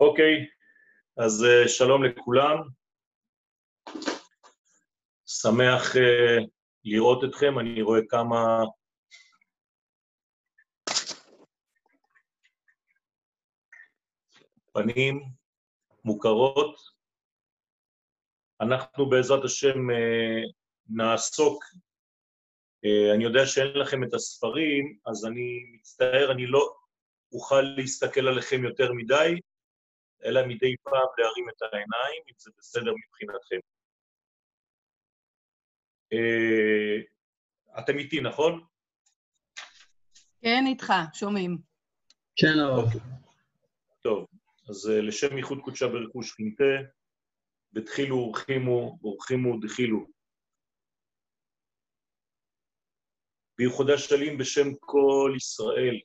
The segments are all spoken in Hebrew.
אוקיי, אז uh, שלום לכולם. שמח uh, לראות אתכם, אני רואה כמה... פנים מוכרות. אנחנו בעזרת השם uh, נעסוק, uh, אני יודע שאין לכם את הספרים, אז אני מצטער, אני לא אוכל להסתכל עליכם יותר מדי, אלא מדי פעם להרים את העיניים, אם זה בסדר מבחינתכם. אה, אתם איתי, נכון? כן, איתך, שומעים. כן, הרב. אוקיי. טוב, אז אה, לשם ייחוד קודשה ברכוש חינתה, ותחילו ורחימו, ורחימו דחילו. בייחודה שלים בשם כל ישראל.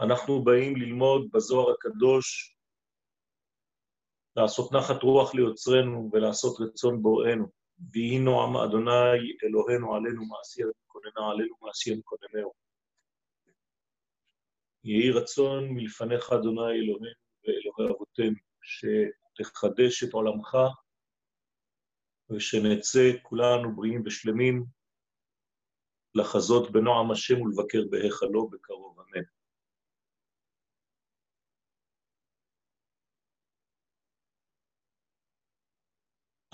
אנחנו באים ללמוד בזוהר הקדוש, לעשות נחת רוח ליוצרנו ולעשות רצון בוראנו. ויהי נועם אדוני אלוהינו עלינו מעשי כוננה עלינו מעשי כוננהו. יהי רצון מלפניך אדוני אלוהינו ואלוהי אבותינו, שתחדש את עולמך ושנצא כולנו בריאים ושלמים לחזות בנועם השם ולבקר בהיכלו בקרוב, אמן.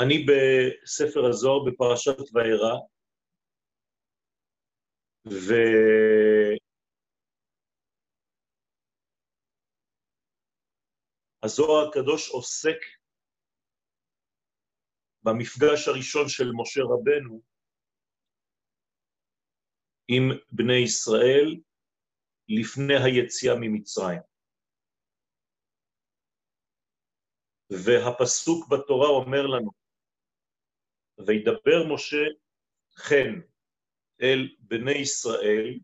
אני בספר הזוהר בפרשת וארא, והזוהר הקדוש עוסק במפגש הראשון של משה רבנו עם בני ישראל לפני היציאה ממצרים. והפסוק בתורה אומר לנו, וידבר משה חן אל בני ישראל,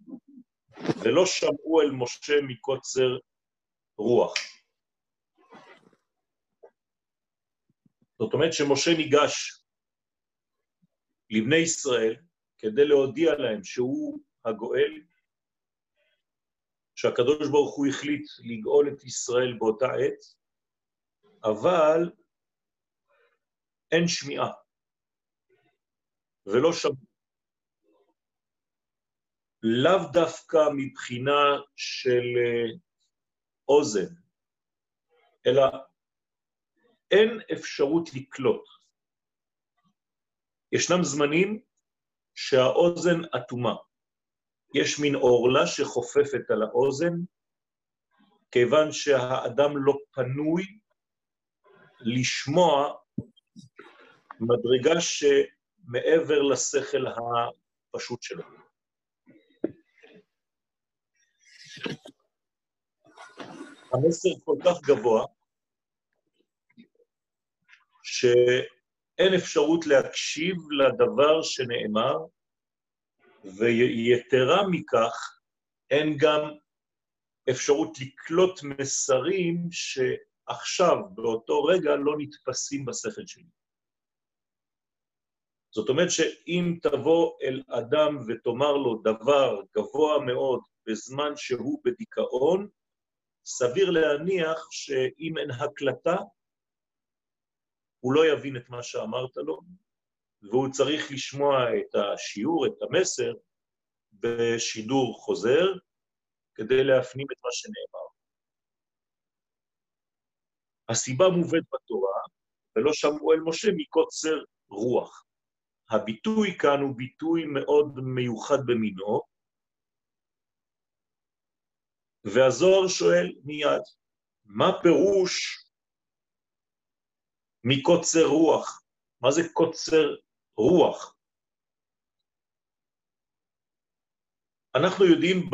ולא שמעו אל משה מקוצר רוח. זאת אומרת שמשה ניגש לבני ישראל כדי להודיע להם שהוא הגואל, שהקדוש ברוך הוא החליט לגאול את ישראל באותה עת, אבל אין שמיעה. ולא שמעו. לאו דווקא מבחינה של אה, אוזן, אלא אין אפשרות לקלוט. ישנם זמנים שהאוזן אטומה. יש מין עורלה שחופפת על האוזן, כיוון שהאדם לא פנוי לשמוע מדרגה ש... מעבר לשכל הפשוט שלו. המסר כל כך גבוה, שאין אפשרות להקשיב לדבר שנאמר, ויתרה מכך, אין גם אפשרות לקלוט מסרים שעכשיו, באותו רגע, לא נתפסים בשכל שלי. זאת אומרת שאם תבוא אל אדם ותאמר לו דבר גבוה מאוד בזמן שהוא בדיכאון, סביר להניח שאם אין הקלטה, הוא לא יבין את מה שאמרת לו, והוא צריך לשמוע את השיעור, את המסר, בשידור חוזר, כדי להפנים את מה שנאמר. הסיבה מובאת בתורה, ולא שמעו אל משה מקוצר רוח. הביטוי כאן הוא ביטוי מאוד מיוחד במינו, והזוהר שואל מיד, מה פירוש מקוצר רוח? מה זה קוצר רוח? אנחנו יודעים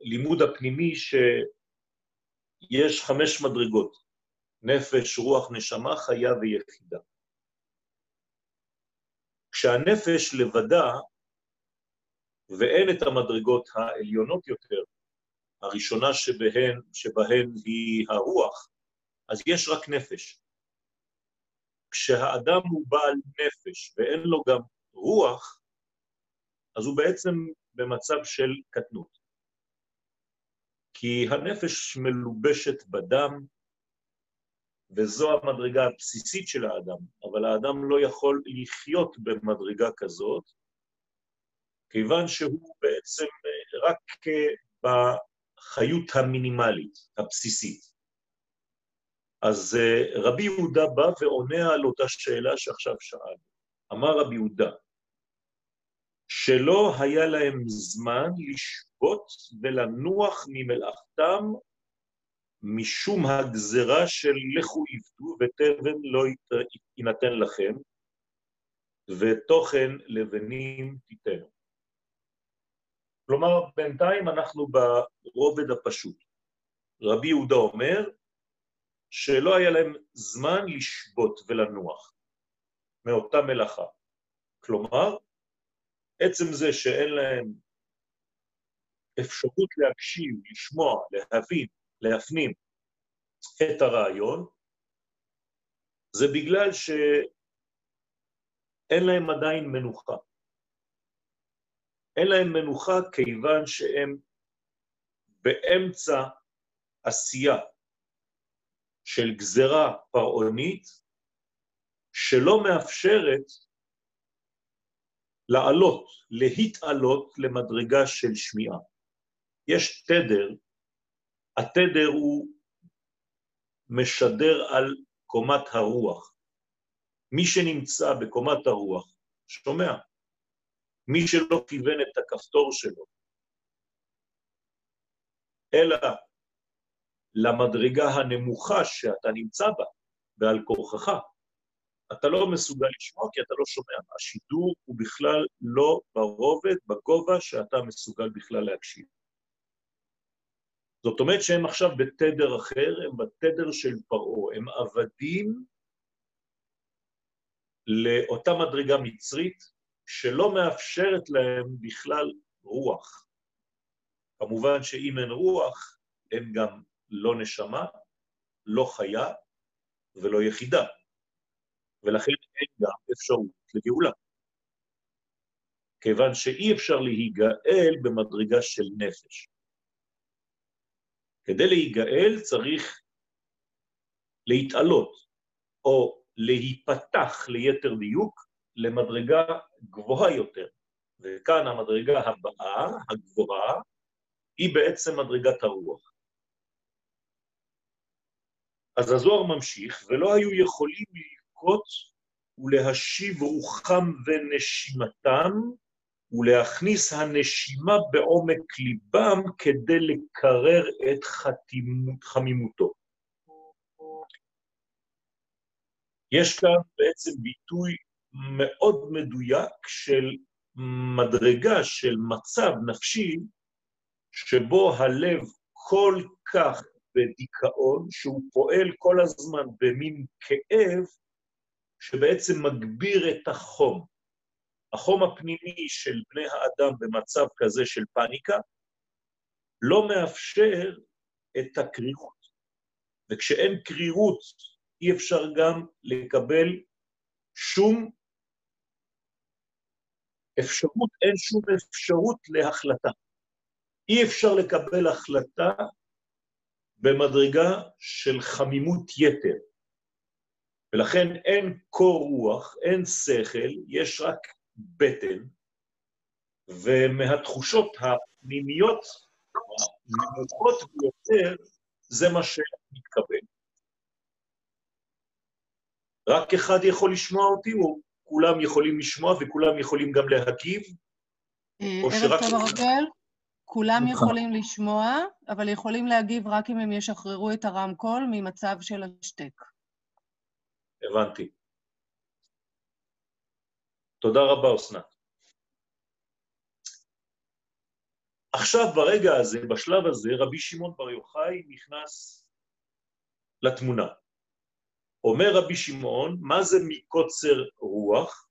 בלימוד הפנימי שיש חמש מדרגות, נפש, רוח, נשמה, חיה ויחידה. כשהנפש לבדה, ואין את המדרגות העליונות יותר, הראשונה שבהן, שבהן היא הרוח, אז יש רק נפש. כשהאדם הוא בעל נפש ואין לו גם רוח, אז הוא בעצם במצב של קטנות. כי הנפש מלובשת בדם, וזו המדרגה הבסיסית של האדם, אבל האדם לא יכול לחיות במדרגה כזאת, כיוון שהוא בעצם רק בחיות המינימלית, הבסיסית. אז אה, רבי יהודה בא ועונה על אותה שאלה שעכשיו שאל. אמר רבי יהודה, שלא היה להם זמן לשבות ולנוח ממלאכתם משום הגזרה של לכו עבדו ותבן לא יינתן לכם, ותוכן לבנים תיתנו. כלומר, בינתיים אנחנו ברובד הפשוט. רבי יהודה אומר שלא היה להם זמן לשבות ולנוח מאותה מלאכה. כלומר, עצם זה שאין להם אפשרות להקשיב, לשמוע, להבין, להפנים את הרעיון, זה בגלל שאין להם עדיין מנוחה. אין להם מנוחה כיוון שהם באמצע עשייה של גזרה פרעונית שלא מאפשרת לעלות, להתעלות למדרגה של שמיעה. יש תדר, התדר הוא משדר על קומת הרוח. מי שנמצא בקומת הרוח שומע. מי שלא כיוון את הכפתור שלו, אלא למדרגה הנמוכה שאתה נמצא בה, ועל כורחך, אתה לא מסוגל לשמוע כי אתה לא שומע. השידור הוא בכלל לא ברובד, בגובה שאתה מסוגל בכלל להקשיב. זאת אומרת שהם עכשיו בתדר אחר, הם בתדר של פרעה, הם עבדים לאותה מדרגה מצרית שלא מאפשרת להם בכלל רוח. כמובן שאם אין רוח, אין גם לא נשמה, לא חיה ולא יחידה, ולכן אין גם אפשרות לגאולה. כיוון שאי אפשר להיגאל במדרגה של נפש. כדי להיגאל צריך להתעלות, או להיפתח ליתר דיוק, למדרגה גבוהה יותר. וכאן המדרגה הבאה, הגבוהה, היא בעצם מדרגת הרוח. אז הזוהר ממשיך, ולא היו יכולים ללקוט ולהשיב רוחם ונשימתם, ולהכניס הנשימה בעומק ליבם כדי לקרר את חתימות, חמימותו. יש כאן בעצם ביטוי מאוד מדויק של מדרגה, של מצב נפשי, שבו הלב כל כך בדיכאון, שהוא פועל כל הזמן במין כאב, שבעצם מגביר את החום. החום הפנימי של בני האדם במצב כזה של פאניקה, לא מאפשר את הקרירות. וכשאין קרירות, אי אפשר גם לקבל שום אפשרות, אין שום אפשרות להחלטה. אי אפשר לקבל החלטה במדרגה של חמימות יתר. ולכן אין קור רוח, אין שכל, יש רק בטן, ומהתחושות הפנימיות הנמוכות ביותר, זה מה שמתקבל. רק אחד יכול לשמוע אותי, או כולם יכולים לשמוע וכולם יכולים גם להגיב? אה, ערב טוב כולם יכולים לשמוע, אבל יכולים להגיב רק אם הם ישחררו את הרמקול ממצב של השתק. הבנתי. תודה רבה, אסנת. עכשיו, ברגע הזה, בשלב הזה, רבי שמעון בר יוחאי נכנס לתמונה. אומר רבי שמעון, מה זה מקוצר רוח?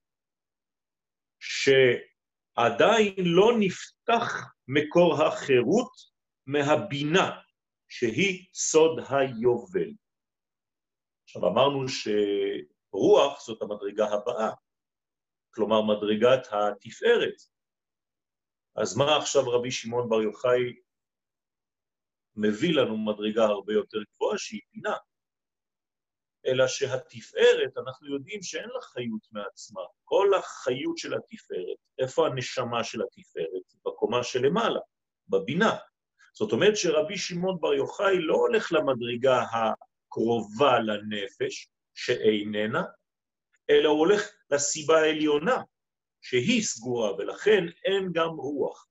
שעדיין לא נפתח מקור החירות מהבינה, שהיא סוד היובל. עכשיו אמרנו שרוח זאת המדרגה הבאה, כלומר מדרגת התפארת. אז מה עכשיו רבי שמעון בר יוחאי מביא לנו מדרגה הרבה יותר גבוהה שהיא בינה. אלא שהתפארת, אנחנו יודעים שאין לה חיות מעצמה. כל החיות של התפארת, איפה הנשמה של התפארת? בקומה שלמעלה, בבינה. זאת אומרת שרבי שמעון בר יוחאי לא הולך למדרגה הקרובה לנפש, שאיננה, אלא הוא הולך לסיבה העליונה, שהיא סגורה, ולכן אין גם רוח.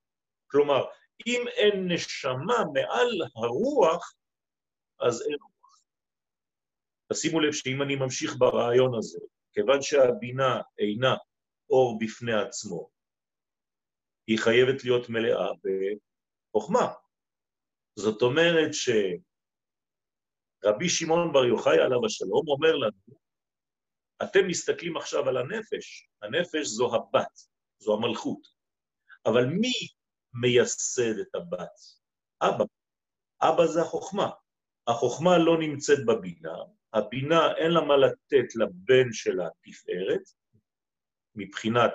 כלומר, אם אין נשמה מעל הרוח, אז אין רוח. תשימו לב שאם אני ממשיך ברעיון הזה, כיוון שהבינה אינה אור בפני עצמו, היא חייבת להיות מלאה בחוכמה. זאת אומרת שרבי שמעון בר יוחאי עליו השלום אומר לנו, אתם מסתכלים עכשיו על הנפש, הנפש זו הבת, זו המלכות, אבל מי מייסד את הבת? אבא. אבא זה החוכמה. החוכמה לא נמצאת בבינה, הבינה אין לה מה לתת לבן של התפארת, מבחינת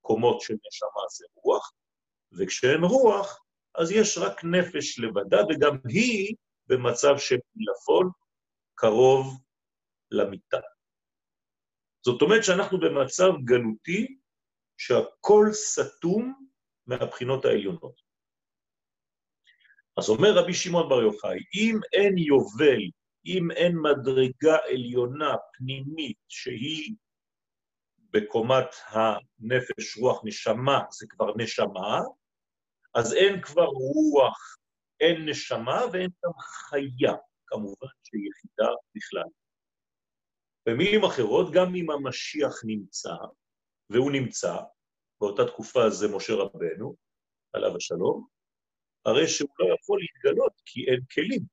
קומות של נשמה זה רוח, וכשאין רוח, אז יש רק נפש לבדה, וגם היא במצב של פלאפון קרוב למיטה. זאת אומרת שאנחנו במצב גלותי שהכל סתום מהבחינות העליונות. אז אומר רבי שמעון בר יוחאי, אם אין יובל, אם אין מדרגה עליונה פנימית שהיא בקומת הנפש, רוח, נשמה, זה כבר נשמה, אז אין כבר רוח, אין נשמה ואין גם חיה, כמובן שהיא יחידה בכלל. במילים אחרות, גם אם המשיח נמצא, והוא נמצא, באותה תקופה זה משה רבנו, עליו השלום, הרי שהוא לא יכול להתגלות כי אין כלים.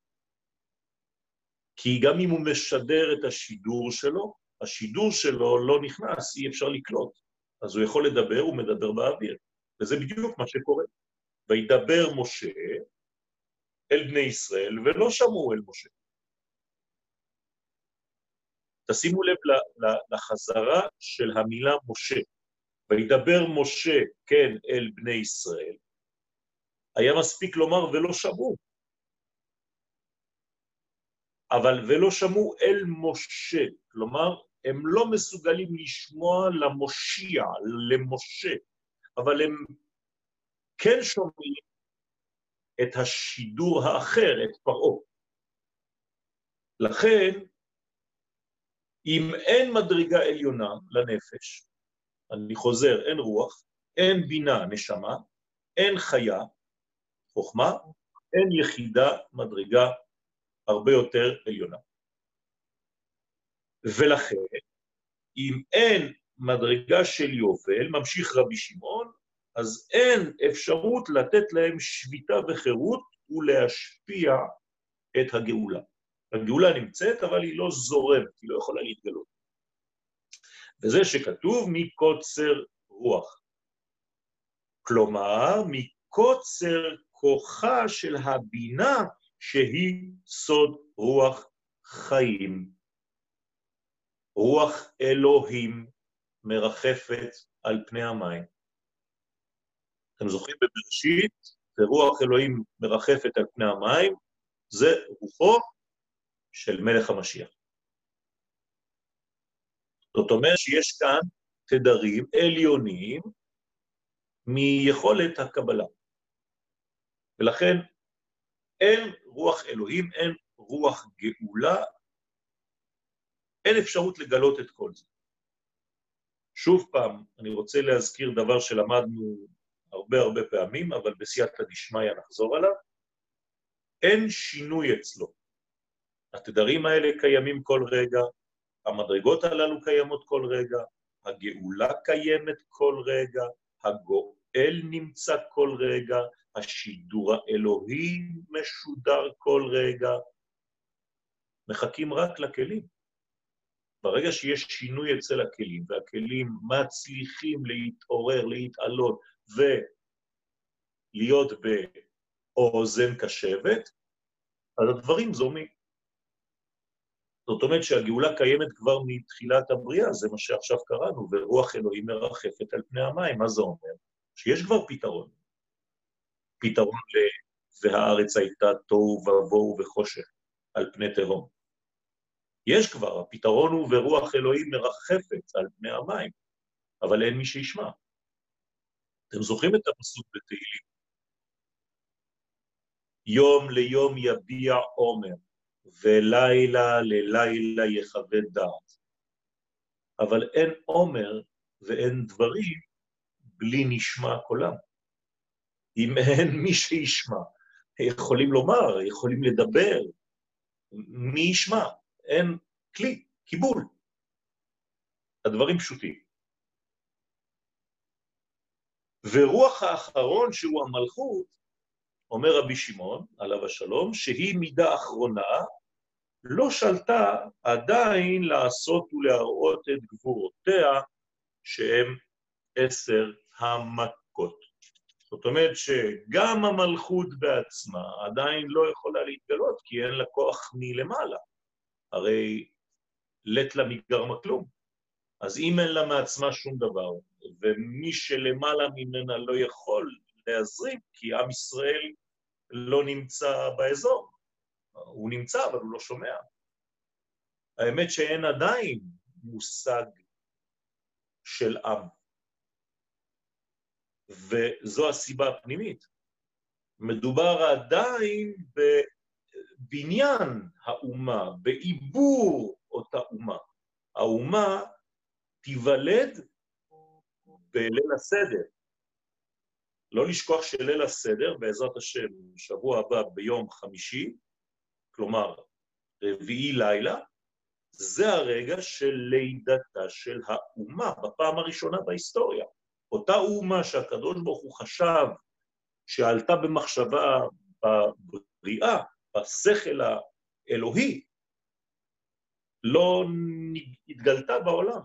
כי גם אם הוא משדר את השידור שלו, השידור שלו לא נכנס, אי אפשר לקלוט. אז הוא יכול לדבר, הוא מדבר באוויר. וזה בדיוק מה שקורה. וידבר משה אל בני ישראל, ולא שמעו אל משה. תשימו לב לחזרה של המילה משה. וידבר משה, כן, אל בני ישראל, היה מספיק לומר ולא שמעו. אבל ולא שמעו אל משה, כלומר, הם לא מסוגלים לשמוע למושיע, למשה, אבל הם כן שומעים את השידור האחר, את פרעה. לכן, אם אין מדרגה עליונה לנפש, אני חוזר, אין רוח, אין בינה, נשמה, אין חיה, חוכמה, אין יחידה, מדרגה הרבה יותר עליונה. ולכן, אם אין מדרגה של יובל, ממשיך רבי שמעון, אז אין אפשרות לתת להם שביתה וחירות ולהשפיע את הגאולה. הגאולה נמצאת, אבל היא לא זורמת, היא לא יכולה להתגלות. וזה שכתוב מקוצר רוח. כלומר, מקוצר כוחה של הבינה שהיא סוד רוח חיים. רוח אלוהים מרחפת על פני המים. אתם זוכרים בבראשית, ורוח אלוהים מרחפת על פני המים, זה רוחו של מלך המשיח. זאת אומרת שיש כאן תדרים עליונים מיכולת הקבלה. ולכן אין רוח אלוהים, אין רוח גאולה, אין אפשרות לגלות את כל זה. שוב פעם, אני רוצה להזכיר דבר שלמדנו הרבה הרבה פעמים, אבל בסייעתא דשמיא נחזור עליו. אין שינוי אצלו. התדרים האלה קיימים כל רגע, המדרגות הללו קיימות כל רגע, הגאולה קיימת כל רגע, הגואל נמצא כל רגע, השידור האלוהי משודר כל רגע. מחכים רק לכלים. ברגע שיש שינוי אצל הכלים, והכלים מצליחים להתעורר, להתעלות ולהיות באוזן קשבת, אז הדברים זורמים. זאת אומרת שהגאולה קיימת כבר מתחילת הבריאה, זה מה שעכשיו קראנו, ורוח אלוהים מרחפת על פני המים. מה זה אומר? שיש כבר פתרון. פתרון והארץ הייתה תוהו ובוהו וחושך על פני תהום. יש כבר, הפתרון הוא ורוח אלוהים מרחפת על פני המים, אבל אין מי שישמע. אתם זוכרים את הפסוק בתהילים? יום ליום יביע עומר, ולילה ללילה יכבד דעת. אבל אין עומר ואין דברים בלי נשמע קולם. אם אין מי שישמע, יכולים לומר, יכולים לדבר, מי ישמע? אין כלי, קיבול. הדברים פשוטים. ורוח האחרון שהוא המלכות, אומר רבי שמעון, עליו השלום, שהיא מידה אחרונה, לא שלטה עדיין לעשות ולהראות את גבורותיה, שהם עשר המכות. זאת אומרת שגם המלכות בעצמה עדיין לא יכולה להתגלות, כי אין לה כוח מלמעלה. הרי לט לה מגרמה כלום. אז אם אין לה מעצמה שום דבר, ומי שלמעלה ממנה לא יכול להזרים, כי עם ישראל לא נמצא באזור. הוא נמצא, אבל הוא לא שומע. האמת שאין עדיין מושג של עם. וזו הסיבה הפנימית. מדובר עדיין בבניין האומה, בעיבור אותה אומה. האומה תיוולד בליל הסדר. לא לשכוח שליל הסדר, בעזרת השם, שבוע הבא ביום חמישי, כלומר רביעי לילה, זה הרגע של לידתה של האומה, בפעם הראשונה בהיסטוריה. אותה אומה שהקדוש ברוך הוא חשב שעלתה במחשבה בבריאה, בשכל האלוהי, לא התגלתה בעולם,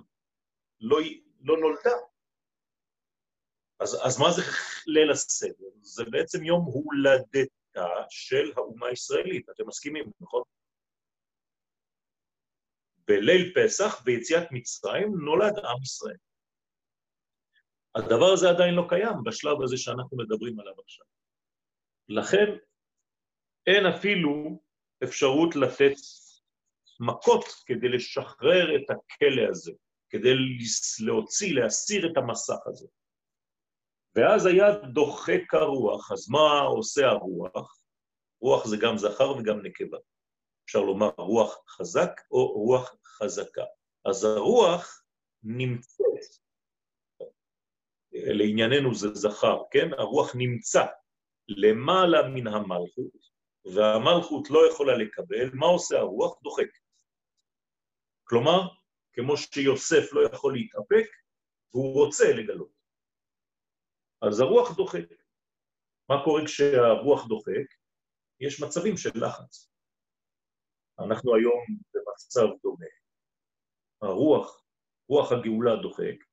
לא, לא נולדה. אז, אז מה זה ליל הסדר? זה בעצם יום הולדתה של האומה הישראלית, אתם מסכימים, נכון? בליל פסח, ביציאת מצרים, נולד עם ישראל. הדבר הזה עדיין לא קיים בשלב הזה שאנחנו מדברים עליו עכשיו. לכן אין אפילו אפשרות לתת מכות כדי לשחרר את הכלא הזה, כדי להוציא, להסיר את המסך הזה. ואז היה דוחק הרוח, אז מה עושה הרוח? רוח זה גם זכר וגם נקבה. אפשר לומר רוח חזק או רוח חזקה. אז הרוח נמצאת לענייננו זה זכר, כן? הרוח נמצא למעלה מן המלכות, והמלכות לא יכולה לקבל, מה עושה הרוח? דוחק. כלומר, כמו שיוסף לא יכול להתאפק, והוא רוצה לגלות. אז הרוח דוחק. מה קורה כשהרוח דוחק? יש מצבים של לחץ. אנחנו היום במצב דומה. הרוח, רוח הגאולה דוחק,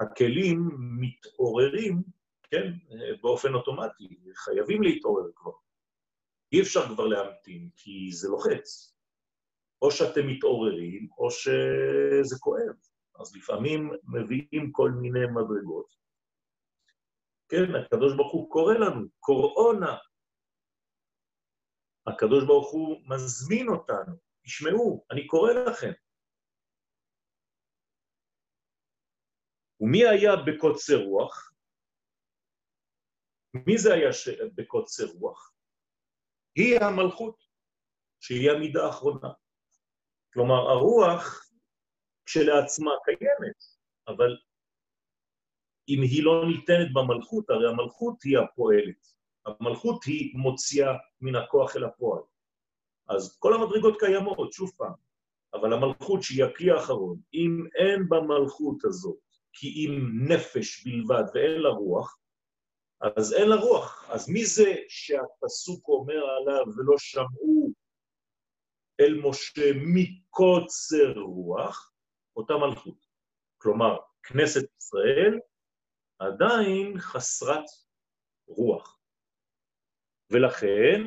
והכלים מתעוררים, כן, באופן אוטומטי, חייבים להתעורר כבר. אי אפשר כבר להמתין, כי זה לוחץ. או שאתם מתעוררים, או שזה כואב. אז לפעמים מביאים כל מיני מדרגות. כן, הקדוש ברוך הוא קורא לנו, קוראונה. הקדוש ברוך הוא מזמין אותנו, תשמעו, אני קורא לכם. ומי היה בקוצר רוח? מי זה היה ש... בקוצר רוח? היא המלכות, שהיא המידה האחרונה. כלומר, הרוח כשלעצמה קיימת, אבל אם היא לא ניתנת במלכות, הרי המלכות היא הפועלת. המלכות היא מוציאה מן הכוח אל הפועל. אז כל המדרגות קיימות, שוב פעם, אבל המלכות שהיא הכלי האחרון, אם אין במלכות הזאת כי אם נפש בלבד ואין לה רוח, אז אין לה רוח. אז מי זה שהפסוק אומר עליו ולא שמעו אל משה מקוצר רוח? אותה מלכות. כלומר, כנסת ישראל עדיין חסרת רוח. ולכן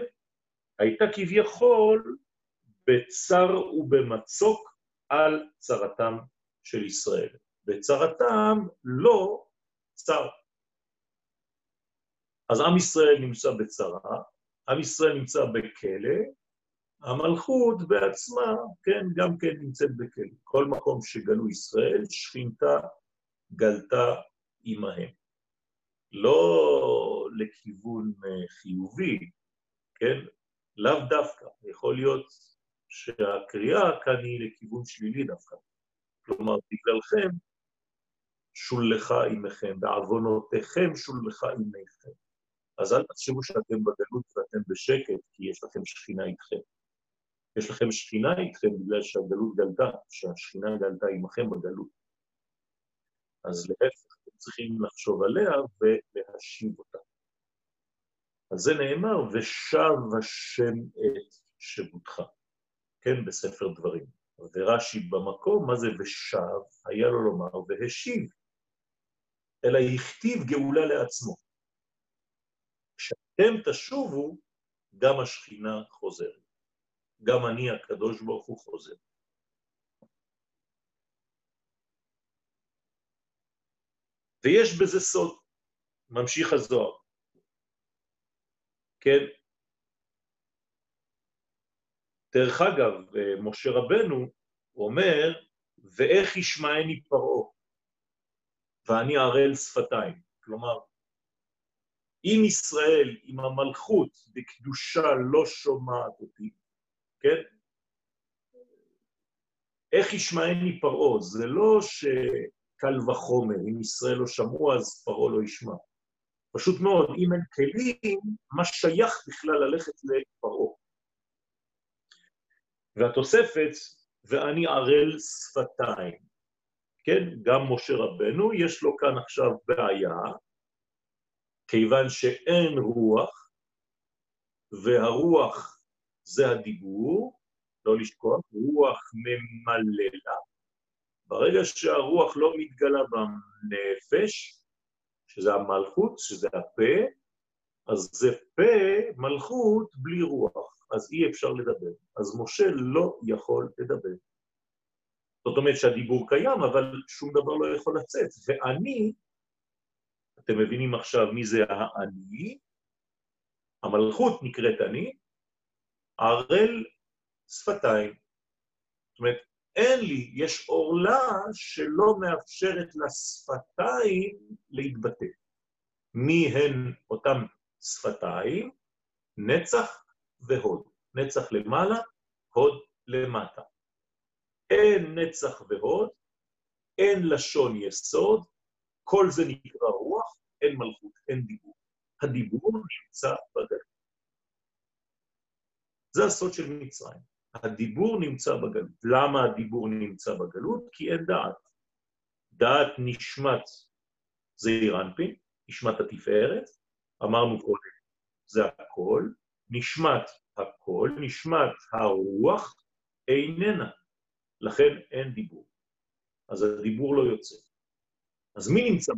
הייתה כביכול בצר ובמצוק על צרתם של ישראל. בצרתם לא צר. אז עם ישראל נמצא בצרה, עם ישראל נמצא בכלא, המלכות בעצמה, כן, גם כן נמצאת בכלא. כל מקום שגלו ישראל, שכינתה גלתה עמהם. לא לכיוון אה, חיובי, כן? לאו דווקא. יכול להיות שהקריאה כאן היא לכיוון שלילי דווקא. כלומר, בגללכם שולחה עמכם, בעוונותיכם שולחה עמכם. אז אל תחשבו שאתם בגלות ואתם בשקט, כי יש לכם שכינה איתכם. יש לכם שכינה איתכם בגלל שהגלות גלתה, שהשכינה גלתה עמכם בגלות. אז להפך, אתם צריכים לחשוב עליה ולהשיב אותה. אז זה נאמר, ושב השם את שבותך, כן, בספר דברים. ורש"י במקום, מה זה ושב? היה לו לומר, והשיב, אלא הכתיב גאולה לעצמו. כשאתם תשובו, גם השכינה חוזרת. גם אני, הקדוש ברוך הוא, חוזר. ויש בזה סוד, ממשיך הזוהר. כן? דרך אגב, משה רבנו אומר, ואיך ישמעני פרעה, ואני ערל שפתיים. כלומר, אם ישראל, אם המלכות בקדושה לא שומעת אותי, כן? איך ישמעני פרעה? זה לא שקל וחומר, אם ישראל לא שמעו אז פרעה לא ישמע. פשוט מאוד, אם אין כלים, מה שייך בכלל ללכת לפרעה? והתוספת, ואני ערל שפתיים. כן, גם משה רבנו, יש לו כאן עכשיו בעיה, כיוון שאין רוח, והרוח זה הדיבור, לא לשכוח, רוח ממללה. ברגע שהרוח לא מתגלה בנפש, שזה המלכות, שזה הפה, אז זה פה, מלכות, בלי רוח, אז אי אפשר לדבר. אז משה לא יכול לדבר. זאת אומרת שהדיבור קיים, אבל שום דבר לא יכול לצאת. ואני, אתם מבינים עכשיו מי זה האני, המלכות נקראת אני, ערל שפתיים. זאת אומרת, אין לי, יש עורלה שלא מאפשרת לשפתיים להתבטא. מי הן אותן שפתיים? נצח והוד. נצח למעלה, הוד למטה. אין נצח והוד, אין לשון יסוד, כל זה נקרא רוח, אין מלכות, אין דיבור. הדיבור נמצא בגלות. זה הסוד של מצרים. הדיבור נמצא בגלות. למה הדיבור נמצא בגלות? כי אין דעת. דעת נשמת זעיר אנפין, נשמת התפארת, אמרנו קודם, זה הכל, נשמת הכל, נשמת הרוח איננה, לכן אין דיבור. אז הדיבור לא יוצא. אז מי נמצא?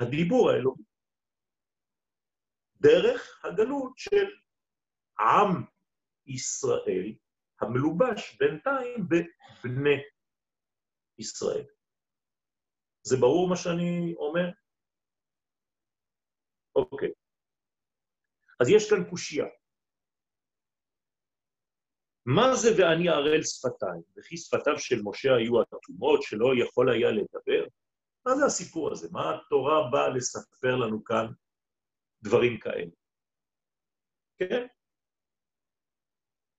הדיבור האלוהי. דרך הגלות של עם ישראל, המלובש בינתיים בבני ישראל. זה ברור מה שאני אומר? אוקיי. אז יש כאן קושייה. מה זה ואני ערל שפתיים? וכי שפתיו של משה היו אטומות שלא יכול היה לדבר? מה זה הסיפור הזה? מה התורה באה לספר לנו כאן דברים כאלה? כן?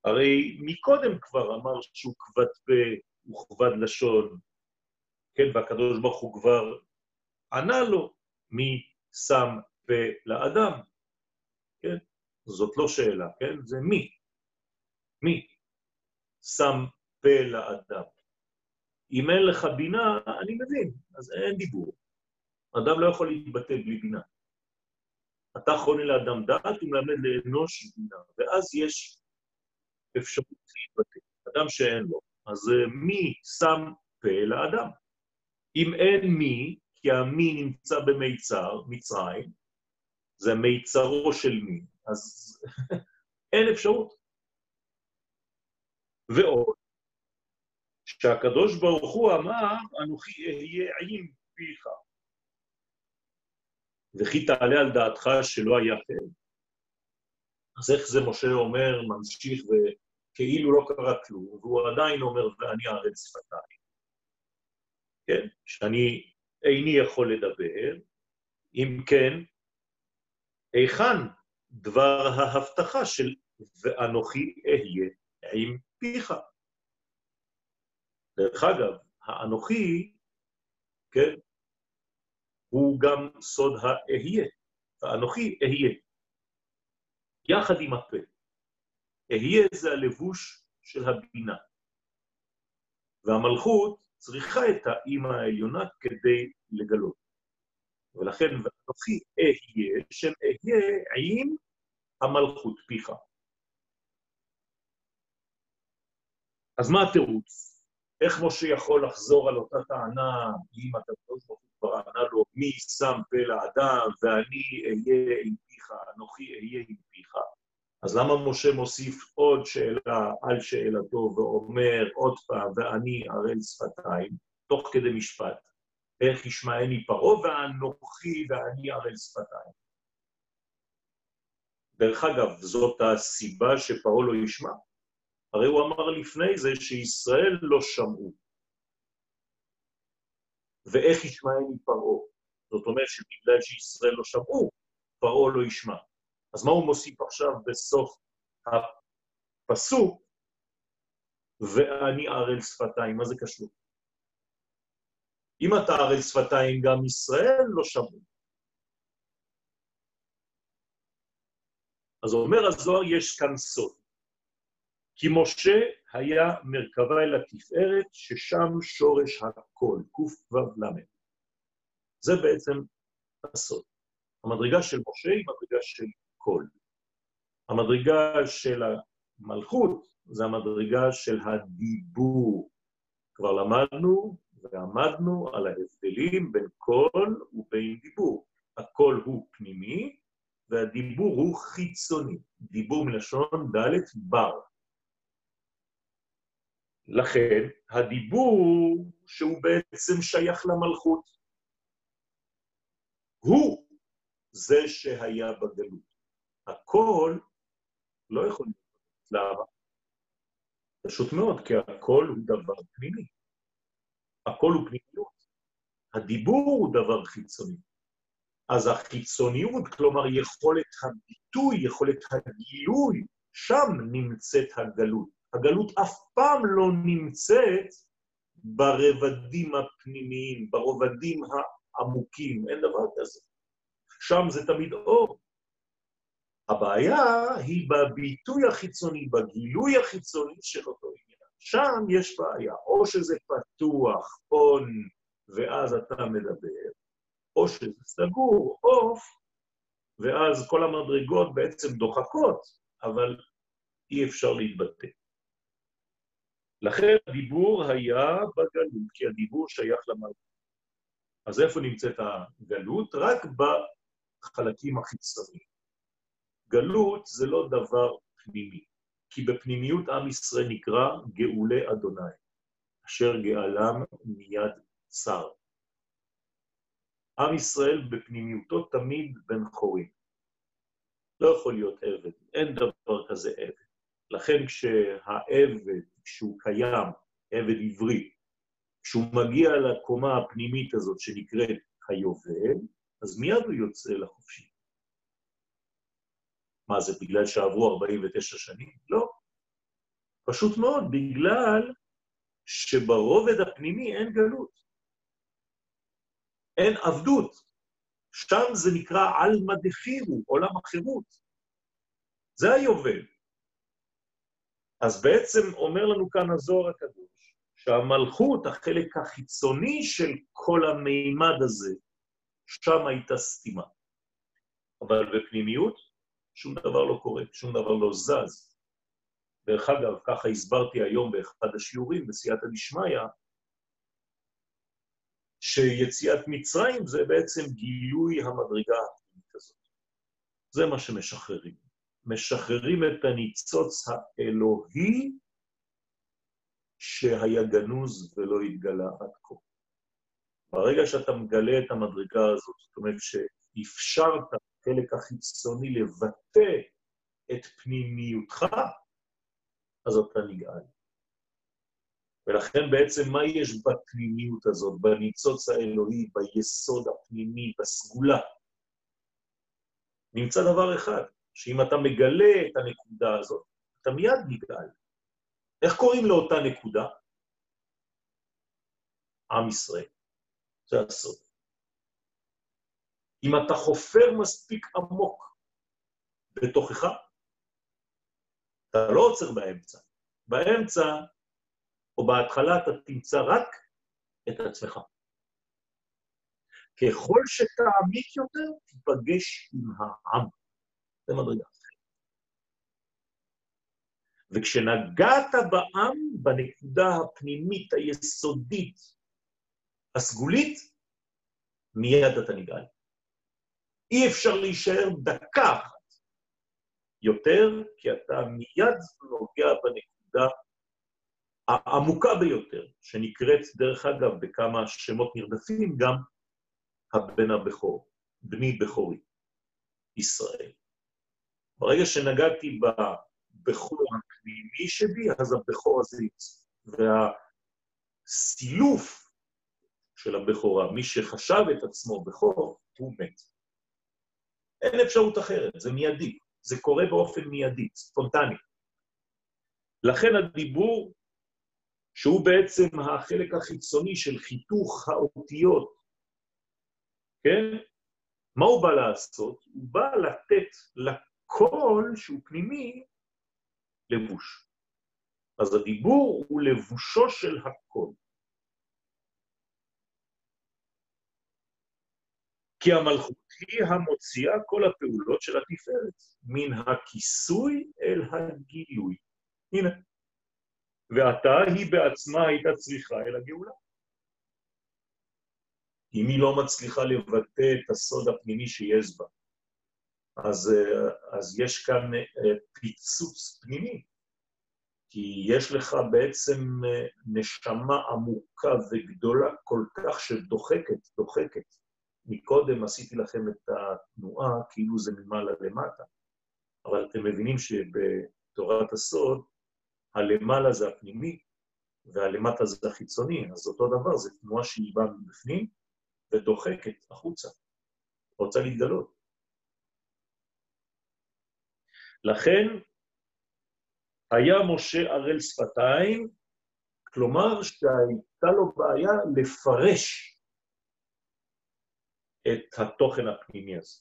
הרי מקודם כבר אמר שהוא כבד פה וכבד לשון, כן, והקדוש ברוך הוא כבר ענה לו מי שם פה לאדם, כן? זאת לא שאלה, כן? זה מי. מי שם פה לאדם. אם אין לך בינה, אני מבין, אז אין דיבור. אדם לא יכול להתבטא בלי בינה. אתה חונה לאדם דעת ומלמד לאנוש בינה, ואז יש אפשרות להתבטא. אדם שאין לו, אז מי שם פה לאדם? אם אין מי, כי המי נמצא במיצר, מצרים, זה מיצרו של מי, אז אין אפשרות. ועוד, שהקדוש ברוך הוא אמר, אנוכי אהיה עם פיך. וכי תעלה על דעתך שלא היה כן. אז איך זה משה אומר, ממשיך וכאילו לא קרה כלום, והוא עדיין אומר, ואני ערל שפתיים. כן, שאני איני יכול לדבר, אם כן, היכן דבר ההבטחה של ואנוכי אהיה עם פיך? דרך אגב, האנוכי, כן, הוא גם סוד האהיה, האנוכי אהיה, יחד עם הפה. אהיה זה הלבוש של הבינה, והמלכות צריכה את האימא העליונה כדי לגלות. ולכן, ואנוכי אהיה, שם אהיה עם המלכות פיך. אז מה התירוץ? איך משה יכול לחזור על אותה טענה אם הקדוש ברוך הוא כבר ענה לו מי שם פה לאדם ואני אהיה עם פיך, אנוכי אהיה עם פיך? אז למה משה מוסיף עוד שאלה על שאלתו ואומר עוד פעם ואני ערל שפתיים, תוך כדי משפט, איך ישמעני פרעה ואנוכי ואני ערל שפתיים? דרך אגב, זאת הסיבה שפרעה לא ישמע. הרי הוא אמר לפני זה שישראל לא שמעו. ואיך ישמעני פרעה? זאת אומרת שבגלל שישראל לא שמעו, פרעה לא ישמע. אז מה הוא מוסיף עכשיו בסוף הפסוק? ואני ערל שפתיים, מה זה קשור? אם אתה ערל שפתיים, גם ישראל לא שמעו. אז אומר הזוהר, יש כאן סוד. כי משה היה מרכבה אל התפארת, ששם שורש הכל, קו"ל. זה בעצם הסוד. המדרגה של משה היא מדרגה של כל. המדרגה של המלכות זה המדרגה של הדיבור. כבר למדנו ועמדנו על ההבדלים בין קול ובין דיבור. הקול הוא פנימי והדיבור הוא חיצוני. דיבור מלשון ד' בר. לכן, הדיבור שהוא בעצם שייך למלכות, הוא זה שהיה בגלות. הכל לא יכול להיות. למה? פשוט מאוד, כי הכל הוא דבר פנימי. הכל הוא פנימיות. הדיבור הוא דבר חיצוני. אז החיצוניות, כלומר יכולת הביטוי, יכולת הגילוי, שם נמצאת הגלות. הגלות אף פעם לא נמצאת ברבדים הפנימיים, ברובדים העמוקים, אין דבר כזה. שם זה תמיד אור. הבעיה היא בביטוי החיצוני, בגילוי החיצוני של אותו עניין. שם יש בעיה, או שזה פתוח, און, ואז אתה מדבר, או שזה סגור, עוף, ואז כל המדרגות בעצם דוחקות, אבל אי אפשר להתבטא. לכן הדיבור היה בגלות, כי הדיבור שייך למלכות. אז איפה נמצאת הגלות? רק בחלקים החיצוניים. גלות זה לא דבר פנימי, כי בפנימיות עם ישראל נקרא גאולי אדוני, אשר גאלם מיד צר. עם ישראל בפנימיותו תמיד בן חורים. לא יכול להיות עבד, אין דבר כזה עבד. לכן כשהעבד, כשהוא קיים, עבד עברי, כשהוא מגיע לקומה הפנימית הזאת שנקראת היובל, אז מיד הוא יוצא לחופשי. מה זה, בגלל שעברו 49 שנים? לא. פשוט מאוד, בגלל שברובד הפנימי אין גלות. אין עבדות. שם זה נקרא עלמא דחירו, עולם החירות. זה היובל. אז בעצם אומר לנו כאן הזוהר הקדוש, שהמלכות, החלק החיצוני של כל המימד הזה, שם הייתה סתימה. אבל בפנימיות, שום דבר לא קורה, שום דבר לא זז. דרך אגב, ככה הסברתי היום באחד השיעורים בסייעתא דשמיא, שיציאת מצרים זה בעצם גילוי המדרגה הפנימית הזאת. זה מה שמשחררים. משחררים את הניצוץ האלוהי שהיה גנוז ולא התגלה עד כה. ברגע שאתה מגלה את המדרגה הזאת, זאת אומרת אפשרת לחלק החיצוני לבטא את פנימיותך, אז אתה נגאל. ולכן בעצם מה יש בפנימיות הזאת, בניצוץ האלוהי, ביסוד הפנימי, בסגולה? נמצא דבר אחד, שאם אתה מגלה את הנקודה הזאת, אתה מיד נגאל. איך קוראים לאותה נקודה? עם ישראל. זה הסוד. אם אתה חופר מספיק עמוק בתוכך, אתה לא עוצר באמצע. באמצע או בהתחלה אתה תמצא רק את עצמך. ככל שתעמיק יותר, תיפגש עם העם. זה מדרגה אחרת. וכשנגעת בעם, בנקודה הפנימית, היסודית, הסגולית, מיד אתה נגאל. אי אפשר להישאר דקה אחת יותר, כי אתה מיד נוגע בנקודה העמוקה ביותר, שנקראת, דרך אגב, בכמה שמות נרדפים, גם הבן הבכור, בני בכורי, ישראל. ברגע שנגעתי בבכור הפנימי שבי, אז הבכור הזה יצא. והסילוף של הבכורה, מי שחשב את עצמו בכור, הוא מת. אין אפשרות אחרת, זה מיידי, זה קורה באופן מיידי, ספונטני. לכן הדיבור שהוא בעצם החלק החיצוני של חיתוך האותיות, כן? מה הוא בא לעשות? הוא בא לתת לקול שהוא פנימי לבוש. אז הדיבור הוא לבושו של הקול. כי המלכות היא המוציאה כל הפעולות של התפארת, מן הכיסוי אל הגילוי. הנה. ועתה היא בעצמה הייתה צריכה אל הגאולה. אם היא לא מצליחה לבטא את הסוד הפנימי שיש בה, אז, אז יש כאן אה, פיצוץ פנימי, כי יש לך בעצם אה, נשמה עמוקה וגדולה כל כך שדוחקת, דוחקת. מקודם עשיתי לכם את התנועה כאילו זה ממעלה למטה, אבל אתם מבינים שבתורת הסוד הלמעלה זה הפנימי והלמטה זה החיצוני, אז אותו דבר, זה תנועה שהיא באה מבפנים ודוחקת החוצה, רוצה להתגלות. לכן היה משה ערל שפתיים, כלומר שהייתה לו בעיה לפרש את התוכן הפנימי הזה.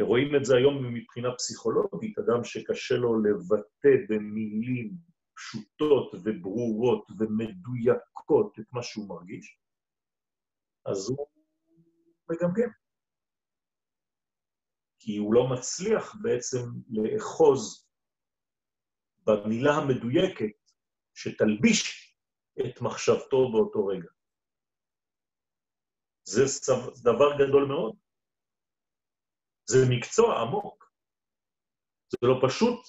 רואים את זה היום מבחינה פסיכולוגית, אדם שקשה לו לבטא במילים פשוטות וברורות ומדויקות את מה שהוא מרגיש, אז הוא מגמגם. כי הוא לא מצליח בעצם לאחוז במילה המדויקת שתלביש את מחשבתו באותו רגע. זה דבר גדול מאוד. זה מקצוע עמוק. זה לא פשוט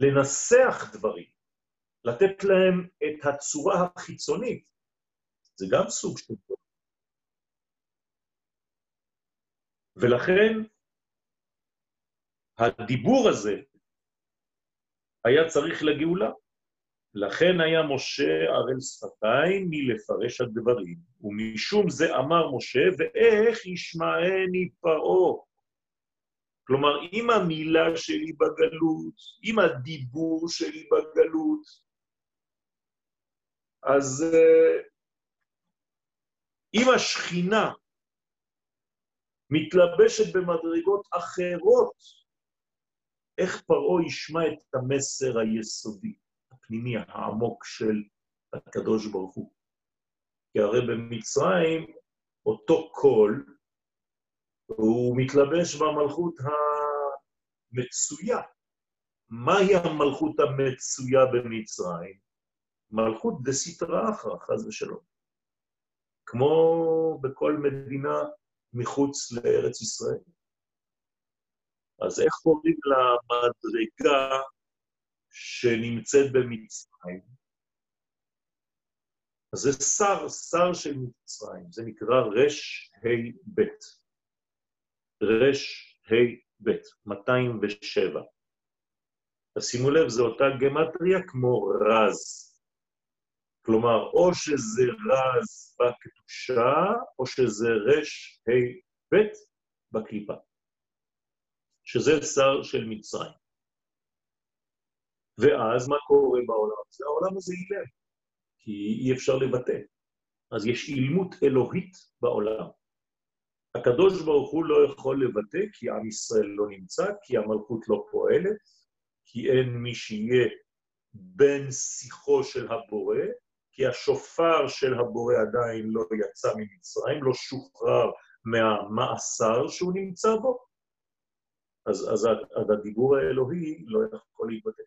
לנסח דברים, לתת להם את הצורה החיצונית. זה גם סוג של דבר. ולכן הדיבור הזה היה צריך לגאולה. לכן היה משה ערל שפתיים מלפרש הדברים, ומשום זה אמר משה, ואיך ישמעני פרעה? כלומר, אם המילה שלי בגלות, אם הדיבור שלי בגלות, אז אה, אם השכינה מתלבשת במדרגות אחרות, איך פרעה ישמע את המסר היסודי, הפנימי, העמוק של הקדוש ברוך הוא? כי הרי במצרים אותו קול והוא מתלבש במלכות המצויה. מהי המלכות המצויה במצרים? מלכות דסיטרא אחרא, חס ושלום. כמו בכל מדינה מחוץ לארץ ישראל. אז איך קוראים למדרגה שנמצאת במצרים? אז זה שר, שר של מצרים, זה נקרא רש ה' ב'. רש ה' ב', 207. תשימו לב, זו אותה גמטריה כמו רז. כלומר, או שזה רז בקדושה, או שזה רש ה' ב' בקליפה, שזה שר של מצרים. ואז מה קורה בעולם הזה? העולם הזה אילם, כי אי אפשר לבטא. אז יש אילמות אלוהית בעולם. הקדוש ברוך הוא לא יכול לבטא כי עם ישראל לא נמצא, כי המלכות לא פועלת, כי אין מי שיהיה בן שיחו של הבורא, כי השופר של הבורא עדיין לא יצא ממצרים, לא שוחרר מהמאסר שהוא נמצא בו, אז, אז הדיבור האלוהי לא יכול להתבטא,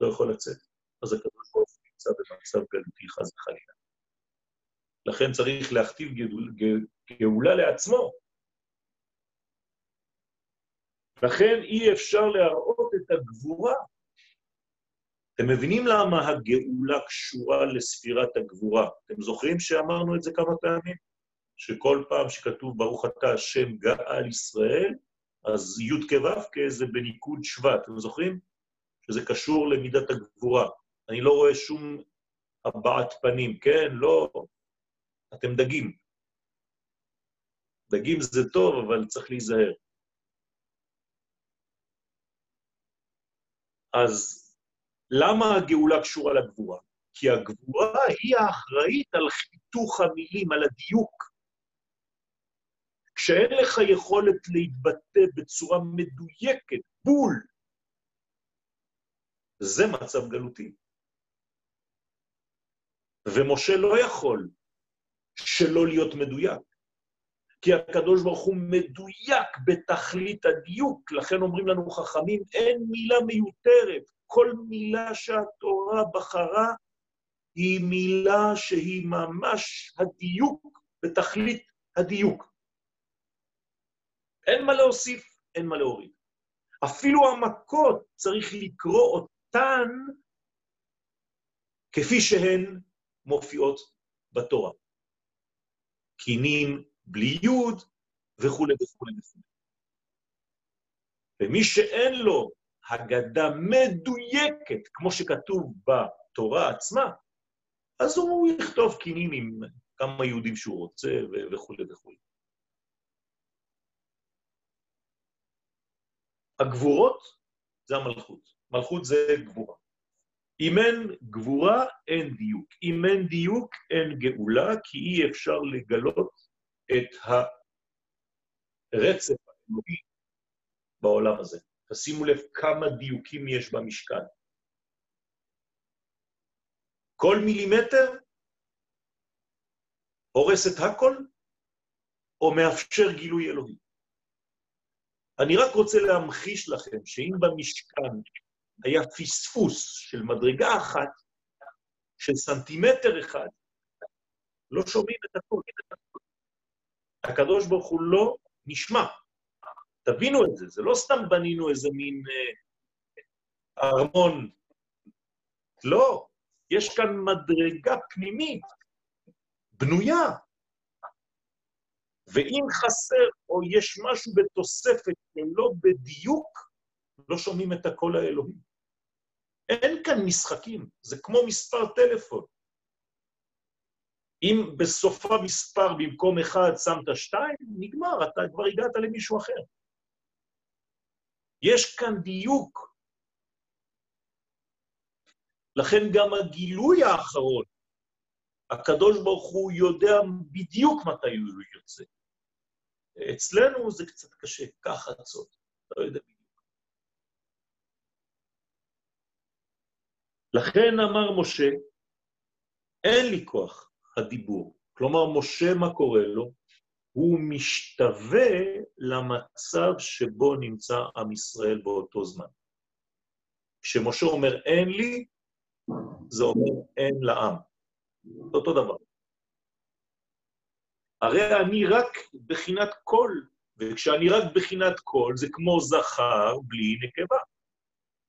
לא יכול לצאת. אז הקדוש ברוך הוא נמצא במצב גלותי חס וחלילה. לכן צריך להכתיב גאול, גאולה לעצמו. לכן אי אפשר להראות את הגבורה. אתם מבינים למה הגאולה קשורה לספירת הגבורה? אתם זוכרים שאמרנו את זה כמה פעמים? שכל פעם שכתוב ברוך אתה השם גאל ישראל, אז י' כו' זה בניקוד שבט, אתם זוכרים? שזה קשור למידת הגבורה. אני לא רואה שום הבעת פנים, כן? לא. אתם דגים. דגים זה טוב, אבל צריך להיזהר. אז למה הגאולה קשורה לגבורה? כי הגבורה היא האחראית על חיתוך המילים, על הדיוק. כשאין לך יכולת להתבטא בצורה מדויקת, בול, זה מצב גלותי. ומשה לא יכול שלא להיות מדויק, כי הקדוש ברוך הוא מדויק בתכלית הדיוק, לכן אומרים לנו חכמים, אין מילה מיותרת, כל מילה שהתורה בחרה היא מילה שהיא ממש הדיוק בתכלית הדיוק. אין מה להוסיף, אין מה להוריד. אפילו המכות צריך לקרוא אותן כפי שהן מופיעות בתורה. קינים בלי יוד וכולי וכולי וכולי. ומי שאין לו הגדה מדויקת, כמו שכתוב בתורה עצמה, אז הוא יכתוב קינים עם כמה יהודים שהוא רוצה וכולי וכולי. הגבורות זה המלכות. מלכות זה גבורה. אם אין גבורה, אין דיוק. אם אין דיוק, אין גאולה, כי אי אפשר לגלות את הרצף האלוהי בעולם הזה. תשימו לב כמה דיוקים יש במשכן. כל מילימטר הורס את הכל, או מאפשר גילוי אלוהי. אני רק רוצה להמחיש לכם שאם במשכן היה פספוס של מדרגה אחת, של סנטימטר אחד, לא שומעים את הכול. הקדוש ברוך הוא לא נשמע. תבינו את זה, זה לא סתם בנינו איזה מין אה, ארמון. לא, יש כאן מדרגה פנימית, בנויה. ואם חסר או יש משהו בתוספת שלא בדיוק, לא שומעים את הקול האלוהי. אין כאן משחקים, זה כמו מספר טלפון. אם בסוף המספר במקום אחד שמת שתיים, נגמר, אתה כבר הגעת למישהו אחר. יש כאן דיוק. לכן גם הגילוי האחרון, הקדוש ברוך הוא יודע בדיוק מתי הוא יוצא. אצלנו זה קצת קשה, ככה חצות, לא יודע בדיוק. לכן אמר משה, אין לי כוח הדיבור. כלומר, משה, מה קורה לו? הוא משתווה למצב שבו נמצא עם ישראל באותו זמן. כשמשה אומר אין לי, זה אומר אין לעם. אותו דבר. הרי אני רק בחינת קול, וכשאני רק בחינת קול, זה כמו זכר בלי נקבה.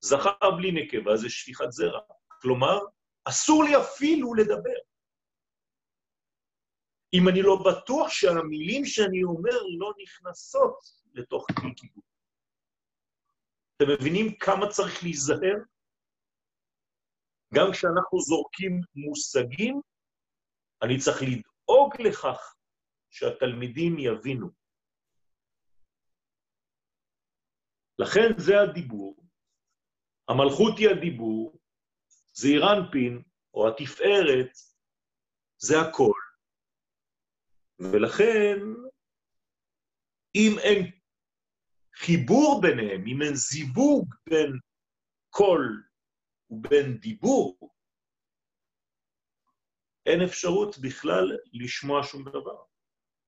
זכר בלי נקבה זה שפיכת זרע. כלומר, אסור לי אפילו לדבר. אם אני לא בטוח שהמילים שאני אומר לא נכנסות לתוך כלי קיבוץ. אתם מבינים כמה צריך להיזהר? גם כשאנחנו זורקים מושגים, אני צריך לדאוג לכך שהתלמידים יבינו. לכן זה הדיבור. המלכות היא הדיבור, זעירנפין, או התפארת, זה הכל. ולכן, אם אין חיבור ביניהם, אם אין זיווג בין קול ובין דיבור, אין אפשרות בכלל לשמוע שום דבר.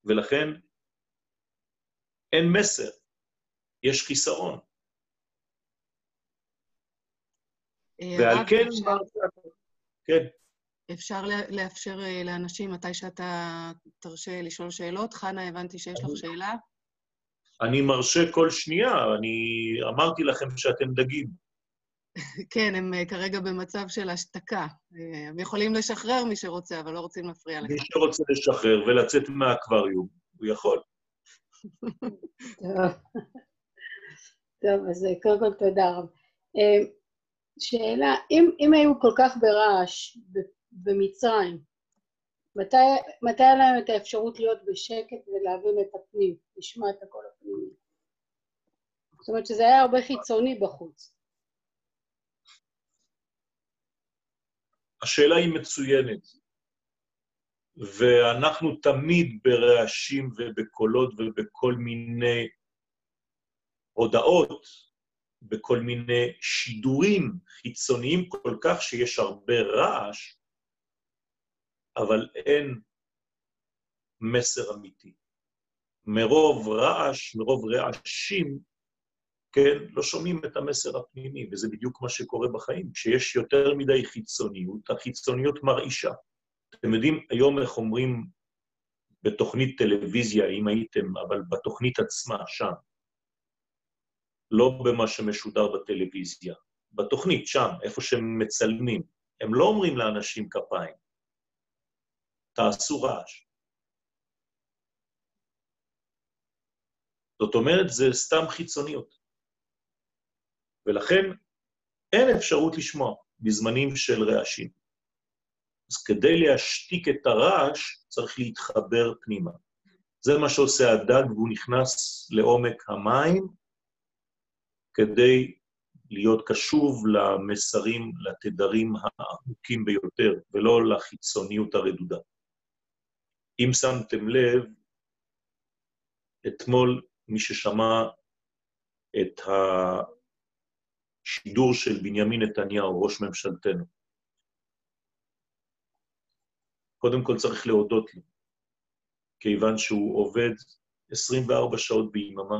ולכן אין מסר, יש חיסרון. אה, ועל כן... כן. אפשר לאפשר אה, לאנשים, מתי שאתה תרשה לשאול שאלות. חנה, הבנתי שיש לך שאלה. אני מרשה כל שנייה, אני אמרתי לכם שאתם דגים. כן, הם אה, כרגע במצב של השתקה. אה, הם יכולים לשחרר מי שרוצה, אבל לא רוצים להפריע לך. מי שרוצה לשחרר ולצאת מהאקווריום, הוא יכול. טוב, אז קודם כל תודה רב. שאלה, אם, אם היו כל כך ברעש במצרים, מתי, מתי היה להם את האפשרות להיות בשקט ולהבין את הפנים, לשמוע את הקול הפנימי? זאת אומרת שזה היה הרבה חיצוני בחוץ. השאלה היא מצוינת, ואנחנו תמיד ברעשים ובקולות ובכל מיני הודעות, בכל מיני שידורים חיצוניים כל כך שיש הרבה רעש, אבל אין מסר אמיתי. מרוב רעש, מרוב רעשים, כן, לא שומעים את המסר הפנימי, וזה בדיוק מה שקורה בחיים. כשיש יותר מדי חיצוניות, החיצוניות מרעישה. אתם יודעים היום איך אומרים בתוכנית טלוויזיה, אם הייתם, אבל בתוכנית עצמה, שם, לא במה שמשודר בטלוויזיה, בתוכנית, שם, איפה שהם מצלמים. הם לא אומרים לאנשים כפיים, תעשו רעש. זאת אומרת, זה סתם חיצוניות. ולכן אין אפשרות לשמוע בזמנים של רעשים. אז כדי להשתיק את הרעש, צריך להתחבר פנימה. זה מה שעושה הדג, והוא נכנס לעומק המים כדי להיות קשוב למסרים, לתדרים העמוקים ביותר, ולא לחיצוניות הרדודה. אם שמתם לב, אתמול מי ששמע את השידור של בנימין נתניהו, ראש ממשלתנו, קודם כל צריך להודות לו, כיוון שהוא עובד 24 שעות ביממה.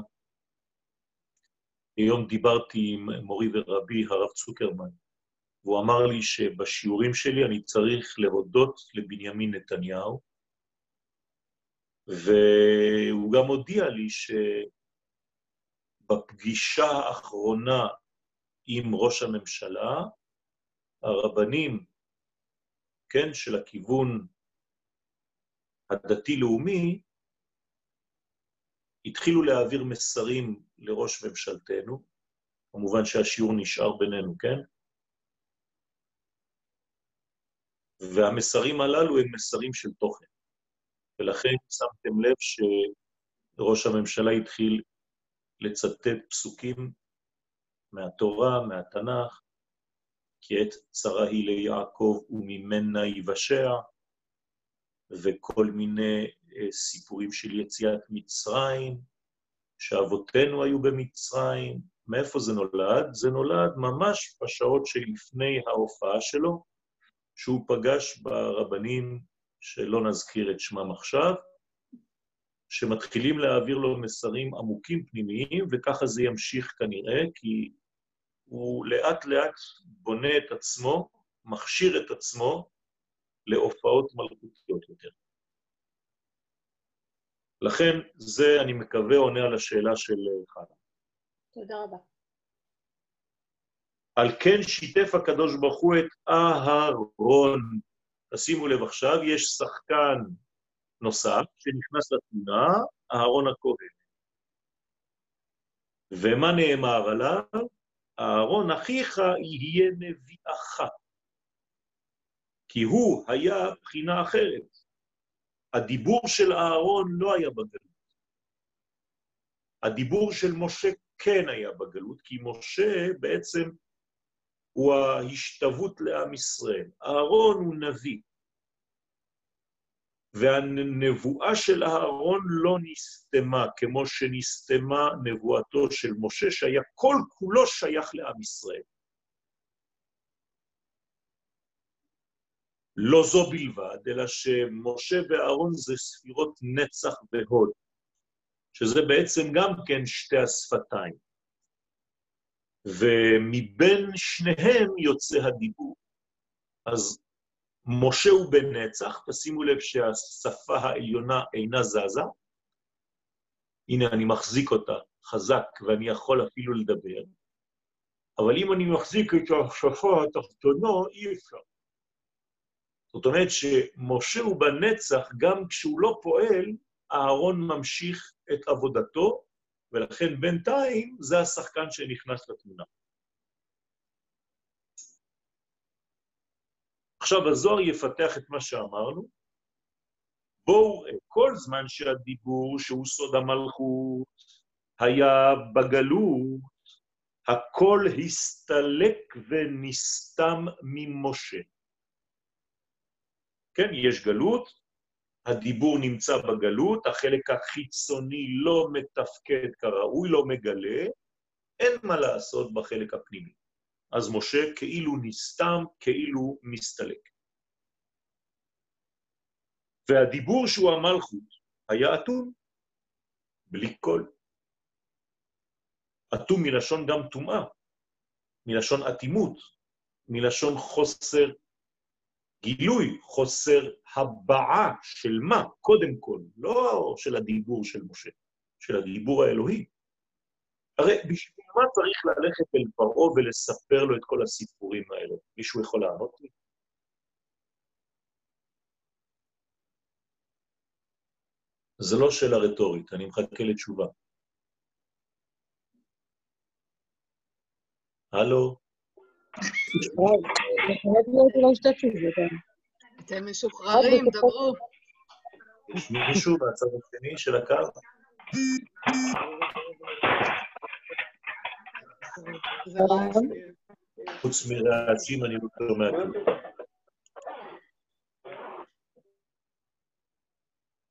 היום דיברתי עם מורי ורבי, הרב צוקרמן, והוא אמר לי שבשיעורים שלי אני צריך להודות לבנימין נתניהו, והוא גם הודיע לי שבפגישה האחרונה עם ראש הממשלה, הרבנים, כן, של הכיוון הדתי-לאומי, התחילו להעביר מסרים לראש ממשלתנו, כמובן שהשיעור נשאר בינינו, כן? והמסרים הללו הם מסרים של תוכן. ולכן שמתם לב שראש הממשלה התחיל לצטט פסוקים מהתורה, מהתנ"ך, כי עת צרה היא ליעקב וממנה יבשע, וכל מיני סיפורים של יציאת מצרים, שאבותינו היו במצרים. מאיפה זה נולד? זה נולד ממש בשעות שלפני ההופעה שלו, שהוא פגש ברבנים שלא נזכיר את שמם עכשיו, שמתחילים להעביר לו מסרים עמוקים פנימיים, וככה זה ימשיך כנראה, כי הוא לאט-לאט בונה את עצמו, מכשיר את עצמו להופעות מלכותיות יותר. לכן, זה, אני מקווה, עונה על השאלה של חנה. תודה רבה. על כן שיתף הקדוש ברוך הוא את אהרון, תשימו לב עכשיו, יש שחקן נוסף שנכנס לתמונה, אהרון הכהן. ומה נאמר עליו? אהרון אחיך יהיה נביאך. כי הוא היה בחינה אחרת. הדיבור של אהרון לא היה בגלות. הדיבור של משה כן היה בגלות, כי משה בעצם הוא ההשתוות לעם ישראל. אהרון הוא נביא, והנבואה של אהרון לא נסתמה כמו שנסתמה נבואתו של משה, שהיה כל כולו שייך לעם ישראל. לא זו בלבד, אלא שמשה ואהרון זה ספירות נצח והוד, שזה בעצם גם כן שתי השפתיים. ומבין שניהם יוצא הדיבור. אז משה הוא בנצח, תשימו לב שהשפה העליונה אינה זזה. הנה, אני מחזיק אותה חזק ואני יכול אפילו לדבר, אבל אם אני מחזיק את השפה התחתונה, אי אפשר. זאת אומרת שמשה הוא בנצח, גם כשהוא לא פועל, אהרון ממשיך את עבודתו, ולכן בינתיים זה השחקן שנכנס לתמונה. עכשיו הזוהר יפתח את מה שאמרנו. בואו, כל זמן שהדיבור שהוא סוד המלכות היה בגלות, הכל הסתלק ונסתם ממשה. כן, יש גלות, הדיבור נמצא בגלות, החלק החיצוני לא מתפקד כראוי, לא מגלה, אין מה לעשות בחלק הפנימי. אז משה כאילו נסתם, כאילו מסתלק. והדיבור שהוא המלכות היה אטום, בלי קול. אטום מלשון גם טומאה, מלשון אטימות, מלשון חוסר גילוי, חוסר הבעה של מה, קודם כל, לא של הדיבור של משה, של הדיבור האלוהי. הרי בשביל מה צריך ללכת אל פרעה ולספר לו את כל הסיפורים האלה? מישהו יכול לענות לי? זה לא שאלה רטורית, אני מחכה לתשובה. הלו? אתם משוחררים, דברו. יש מישהו מהצד השני של הקו? חוץ מרעשים אני לא שומע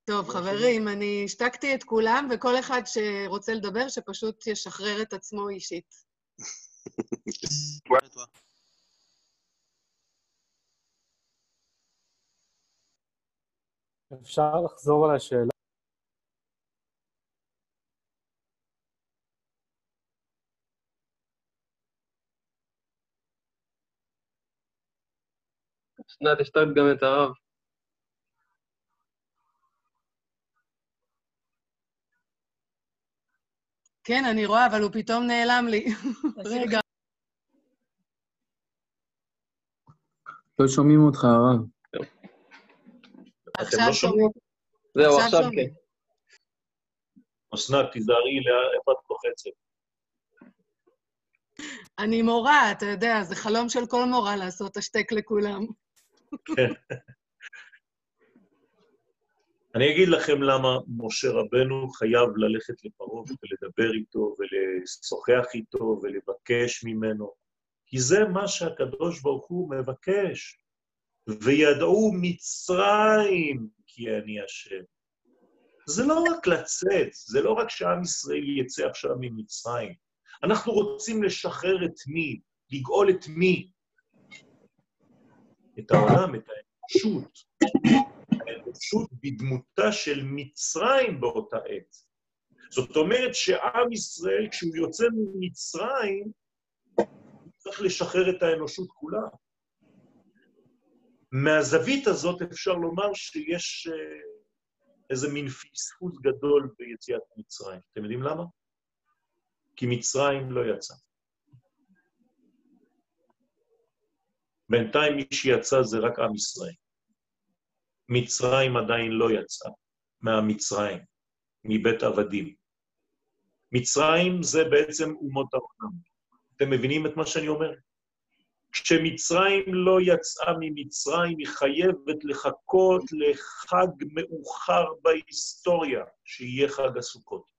טוב, חברים, אני השתקתי את כולם, וכל אחד שרוצה לדבר, שפשוט ישחרר את עצמו אישית. אפשר לחזור על השאלה? אסנת, השתקת גם את הרב. כן, אני רואה, אבל הוא פתאום נעלם לי. רגע. לא שומעים אותך, הרב. עכשיו לא שומעים. זהו, עכשיו. כן. אסנת, תיזהרי לאיפה את לוחצת. אני מורה, אתה יודע, זה חלום של כל מורה לעשות השתק לכולם. כן. אני אגיד לכם למה משה רבנו חייב ללכת לפרעה ולדבר איתו ולשוחח איתו ולבקש ממנו, כי זה מה שהקדוש ברוך הוא מבקש. וידעו מצרים כי אני השם. זה לא רק לצאת, זה לא רק שעם ישראל יצא עכשיו ממצרים. אנחנו רוצים לשחרר את מי? לגאול את מי? את העולם, את האנושות. האנושות בדמותה של מצרים באותה עת. זאת אומרת שעם ישראל, כשהוא יוצא ממצרים, צריך לשחרר את האנושות כולה. מהזווית הזאת אפשר לומר שיש אה, איזה מין פספוס גדול ביציאת מצרים. אתם יודעים למה? כי מצרים לא יצא. בינתיים מי שיצא זה רק עם ישראל. מצרים עדיין לא יצאה מהמצרים, מבית עבדים. מצרים זה בעצם אומות העולם. אתם מבינים את מה שאני אומר? כשמצרים לא יצאה ממצרים, היא חייבת לחכות לחג מאוחר בהיסטוריה, שיהיה חג הסוכות.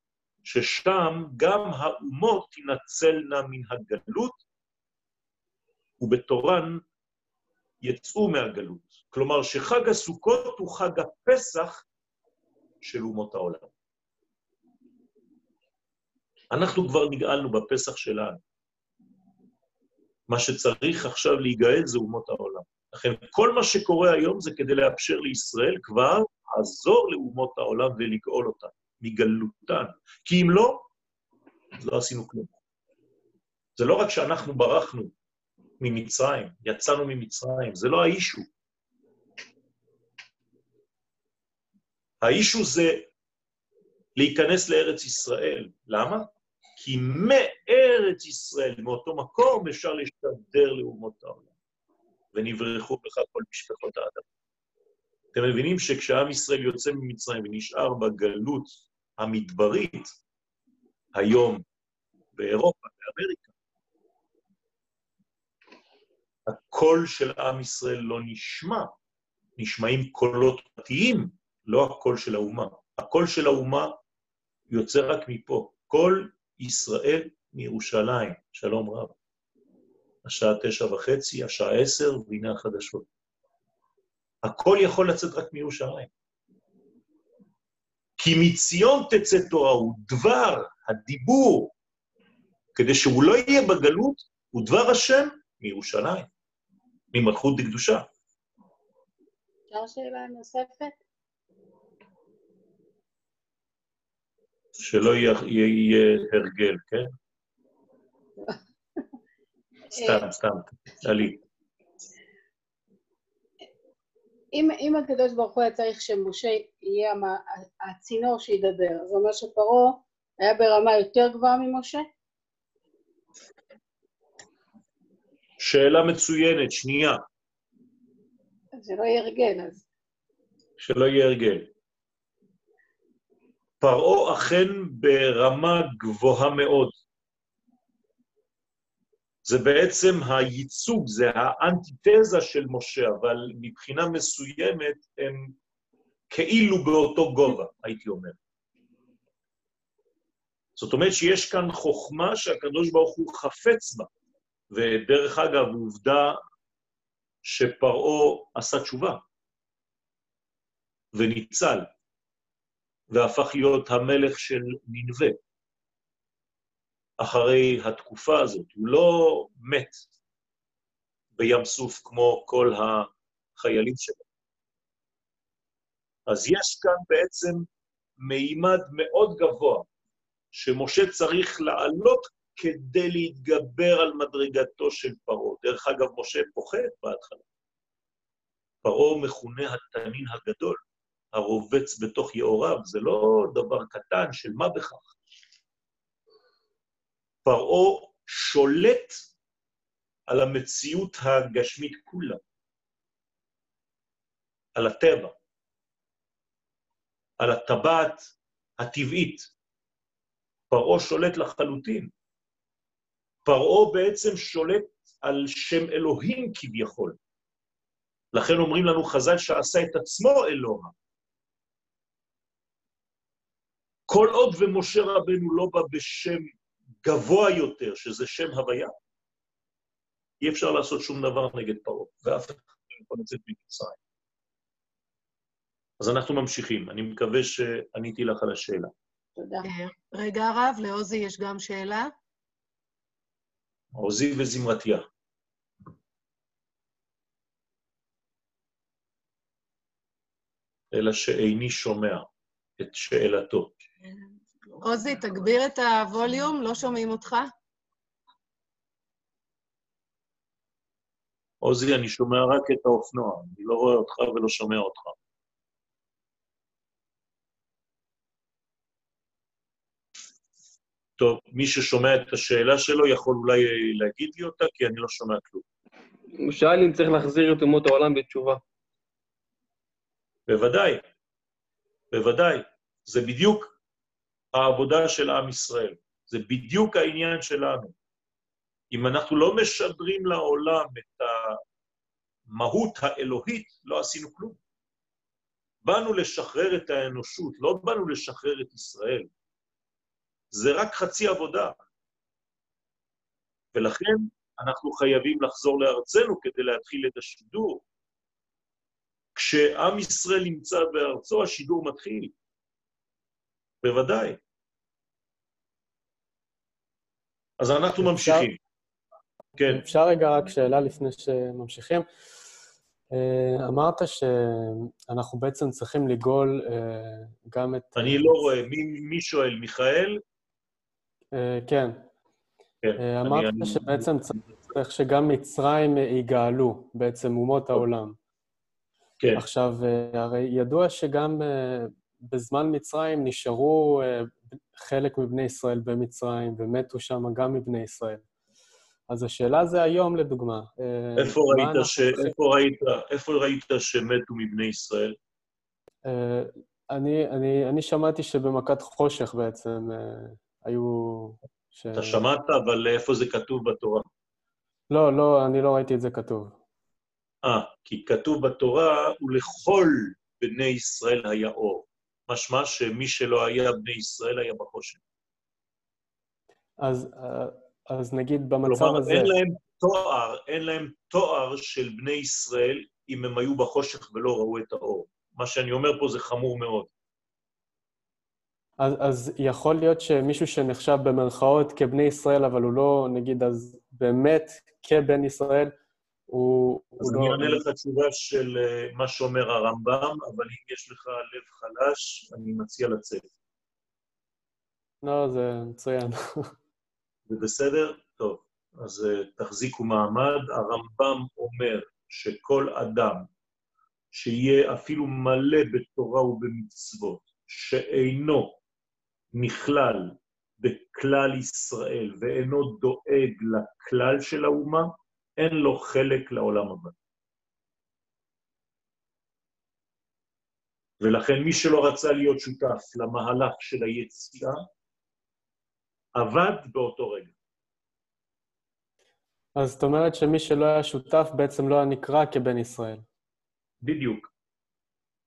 ששם גם האומות תנצלנה מן הגלות, ובתורן יצאו מהגלות. כלומר, שחג הסוכות הוא חג הפסח של אומות העולם. אנחנו כבר נגאלנו בפסח שלנו. מה שצריך עכשיו להיגאל זה אומות העולם. לכן כל מה שקורה היום זה כדי לאפשר לישראל כבר לעזור לאומות העולם ולגאול אותן, מגלותן. כי אם לא, לא עשינו כלום. זה לא רק שאנחנו ברחנו ממצרים, יצאנו ממצרים, זה לא האישו. האישו זה להיכנס לארץ ישראל. למה? כי מארץ ישראל, מאותו מקום, אפשר להשתדר לאומות העולם. ונברחו בך כל משפחות האדם. אתם מבינים שכשעם ישראל יוצא ממצרים ונשאר בגלות המדברית, היום באירופה, באמריקה, הקול של עם ישראל לא נשמע, נשמעים קולות פרטיים, לא הקול של האומה. הקול של האומה יוצא רק מפה. קול ישראל מירושלים, שלום רב. השעה תשע וחצי, השעה עשר, והנה החדשות. הכל יכול לצאת רק מירושלים. כי מציון תצא תורה, הוא דבר, הדיבור, כדי שהוא לא יהיה בגלות, הוא דבר השם מירושלים, ממלכות דקדושה. אפשר שאלה נוספת? שלא יהיה, יהיה הרגל, כן? סתם, סתם, עלי. אם, אם הקדוש ברוך הוא היה צריך שמשה יהיה הצינור שידבר, זה אומר שפרעה היה ברמה יותר גבוהה ממשה? שאלה מצוינת, שנייה. זה לא יהיה הרגל, אז... שלא יהיה הרגל. פרעה אכן ברמה גבוהה מאוד. זה בעצם הייצוג, זה האנטיתזה של משה, אבל מבחינה מסוימת הם כאילו באותו גובה, הייתי אומר. זאת אומרת שיש כאן חוכמה שהקדוש ברוך הוא חפץ בה. ודרך אגב, עובדה שפרעה עשה תשובה וניצל. והפך להיות המלך של ננבה. אחרי התקופה הזאת, הוא לא מת בים סוף כמו כל החיילים שלו. אז יש כאן בעצם מימד מאוד גבוה, שמשה צריך לעלות כדי להתגבר על מדרגתו של פרעה. דרך אגב, משה פוחד בהתחלה. פרעה מכונה התנין הגדול, הרובץ בתוך יאוריו, זה לא דבר קטן של מה בכך. פרעה שולט על המציאות הגשמית כולה, על הטבע, על הטבעת הטבעית. פרעה שולט לחלוטין. פרעה בעצם שולט על שם אלוהים כביכול. לכן אומרים לנו חז"ל שעשה את עצמו אלוה. כל עוד ומשה רבנו לא בא בשם גבוה יותר, שזה שם הוויה, אי אפשר לעשות שום דבר נגד פרעה, ואף אחד לא יכול לצאת ממצרים. אז אנחנו ממשיכים. אני מקווה שעניתי לך על השאלה. תודה. אה, רגע, הרב, לעוזי יש גם שאלה. עוזי וזמרתיה. אלא שאיני שומע את שאלתו. עוזי, תגביר את הווליום, לא שומעים אותך. עוזי, אני שומע רק את האופנוע, אני לא רואה אותך ולא שומע אותך. טוב, מי ששומע את השאלה שלו יכול אולי להגיד לי אותה, כי אני לא שומע כלום. הוא שאל אם צריך להחזיר את אומות העולם בתשובה. בוודאי, בוודאי. זה בדיוק העבודה של עם ישראל. זה בדיוק העניין שלנו. אם אנחנו לא משדרים לעולם את המהות האלוהית, לא עשינו כלום. באנו לשחרר את האנושות, לא באנו לשחרר את ישראל. זה רק חצי עבודה. ולכן אנחנו חייבים לחזור לארצנו כדי להתחיל את השידור. כשעם ישראל נמצא בארצו, השידור מתחיל. בוודאי. אז אנחנו אפשר, ממשיכים. כן. אפשר רגע רק שאלה לפני שממשיכים? אה, אמרת שאנחנו בעצם צריכים לגאול אה, גם את... אני לא רואה. מי, מי שואל? מיכאל? אה, כן. כן. אמרת אני, שבעצם צריך שגם מצרים יגאלו, בעצם אומות העולם. כן. עכשיו, הרי ידוע שגם בזמן מצרים נשארו חלק מבני ישראל במצרים, ומתו שם גם מבני ישראל. אז השאלה זה היום, לדוגמה. אה, איפה ראית, ש... איפה ראית, איפה ראית שמתו מבני ישראל? אה, אני, אני, אני שמעתי שבמכת חושך בעצם אה, היו... ש... אתה שמעת, אבל איפה זה כתוב בתורה? לא, לא, אני לא ראיתי את זה כתוב. אה, כי כתוב בתורה, ולכל בני ישראל היה אור. משמע שמי שלא היה בני ישראל היה בחושך. אז, אז נגיד במצב כלומר, הזה... כלומר, אין להם תואר, אין להם תואר של בני ישראל אם הם היו בחושך ולא ראו את האור. מה שאני אומר פה זה חמור מאוד. אז, אז יכול להיות שמישהו שנחשב במרכאות כבני ישראל, אבל הוא לא, נגיד, אז באמת כבן ישראל, הוא, אז אני לא... אענה לך תשובה של uh, מה שאומר הרמב"ם, אבל אם יש לך לב חלש, אני מציע לצאת. לא, זה מצוין. זה בסדר? טוב, אז uh, תחזיקו מעמד. הרמב"ם אומר שכל אדם שיהיה אפילו מלא בתורה ובמצוות, שאינו נכלל בכלל ישראל ואינו דואג לכלל של האומה, אין לו חלק לעולם הבא. ולכן מי שלא רצה להיות שותף למהלך של היציאה, עבד באותו רגע. אז זאת אומרת שמי שלא היה שותף בעצם לא היה נקרא כבן ישראל. בדיוק.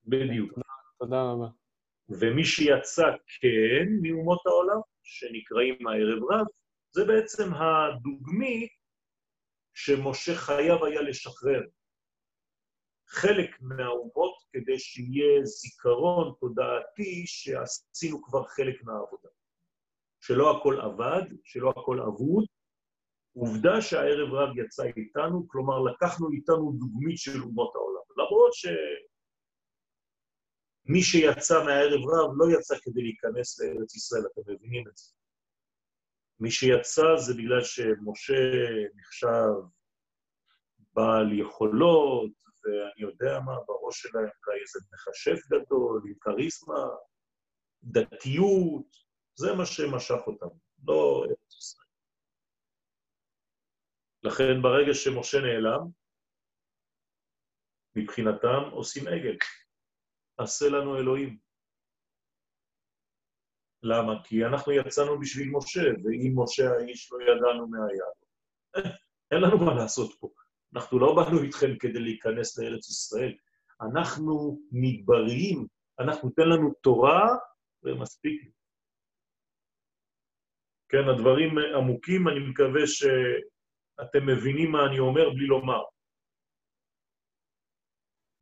בדיוק. תודה, תודה רבה. ומי שיצא כן מאומות העולם, שנקראים הערב רב, זה בעצם הדוגמית שמשה חייב היה לשחרר חלק מהאומות כדי שיהיה זיכרון תודעתי שעשינו כבר חלק מהעבודה. שלא הכל עבד, שלא הכל אבוד. עובדה שהערב רב יצא איתנו, כלומר לקחנו איתנו דוגמית של אומות העולם. למרות שמי שיצא מהערב רב לא יצא כדי להיכנס לארץ ישראל, אתם מבינים את זה. מי שיצא זה בגלל שמשה נחשב בעל יכולות, ואני יודע מה, בראש שלהם אולי איזה מכשף גדול, עם כריזמה, דתיות, זה מה שמשך אותם, לא ארץ ישראל. לכן ברגע שמשה נעלם, מבחינתם עושים עגל. עשה לנו אלוהים. למה? כי אנחנו יצאנו בשביל משה, ואם משה האיש לא ידענו מה היה. אין לנו מה לעשות פה. אנחנו לא באנו איתכם כדי להיכנס לארץ ישראל. אנחנו מדבריים, אנחנו, תן לנו תורה ומספיק. כן, הדברים עמוקים, אני מקווה שאתם מבינים מה אני אומר בלי לומר.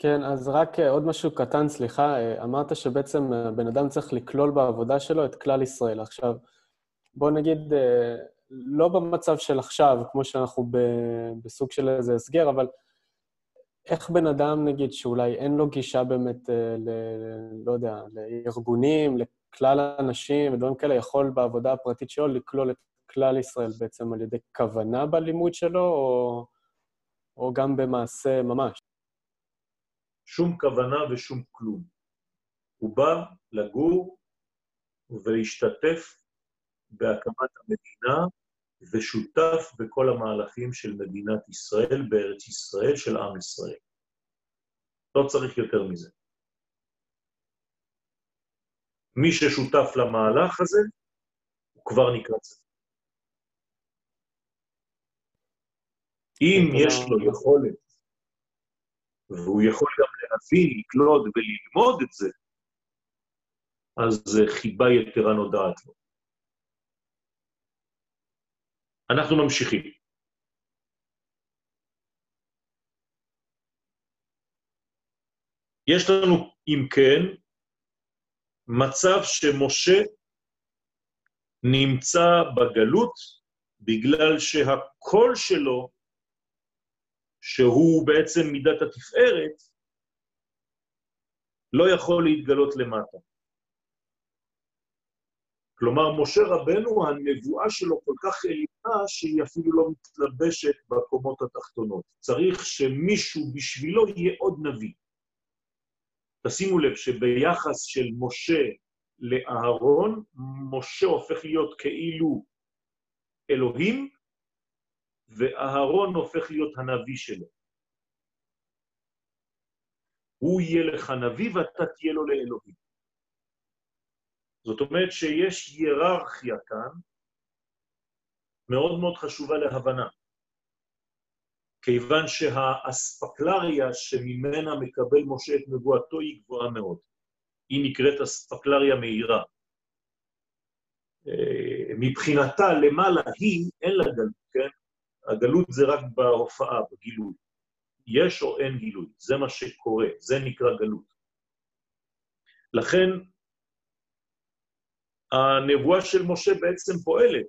כן, אז רק אה, עוד משהו קטן, סליחה. אה, אמרת שבעצם אה, בן אדם צריך לכלול בעבודה שלו את כלל ישראל. עכשיו, בוא נגיד, לא במצב של עכשיו, כמו שאנחנו בסוג של איזה הסגר, אבל איך בן אדם, נגיד, שאולי אין לו גישה באמת, ל, לא יודע, לארגונים, לכלל האנשים ודברים כאלה, יכול בעבודה הפרטית שלו לכלול את כלל ישראל בעצם על ידי כוונה בלימוד שלו, או, או גם במעשה ממש? שום כוונה ושום כלום. הוא בא לגור ולהשתתף בהקמת המדינה ושותף בכל המהלכים של מדינת ישראל בארץ ישראל, של עם ישראל. לא צריך יותר מזה. מי ששותף למהלך הזה, הוא כבר נקרא צדיק. אם יש לו יכולת, והוא יכול גם להבין, לקלוד וללמוד את זה, אז חיבה יתרה נודעת לו. אנחנו ממשיכים. יש לנו, אם כן, מצב שמשה נמצא בגלות בגלל שהקול שלו, שהוא בעצם מידת התפארת, לא יכול להתגלות למטה. כלומר, משה רבנו, הנבואה שלו כל כך עליונה, שהיא אפילו לא מתלבשת בקומות התחתונות. צריך שמישהו בשבילו יהיה עוד נביא. תשימו לב שביחס של משה לאהרון, משה הופך להיות כאילו אלוהים, ואהרון הופך להיות הנביא שלו. הוא יהיה לך נביא ואתה תהיה לו לאלוהים. זאת אומרת שיש היררכיה כאן מאוד מאוד חשובה להבנה. כיוון שהאספקלריה שממנה מקבל משה את נבואתו היא גבוהה מאוד. היא נקראת אספקלריה מהירה. אה, מבחינתה למעלה היא, אין לה גלות, כן? הגלות זה רק בהופעה, בגילוי. יש או אין גילוי, זה מה שקורה, זה נקרא גלות. לכן הנבואה של משה בעצם פועלת,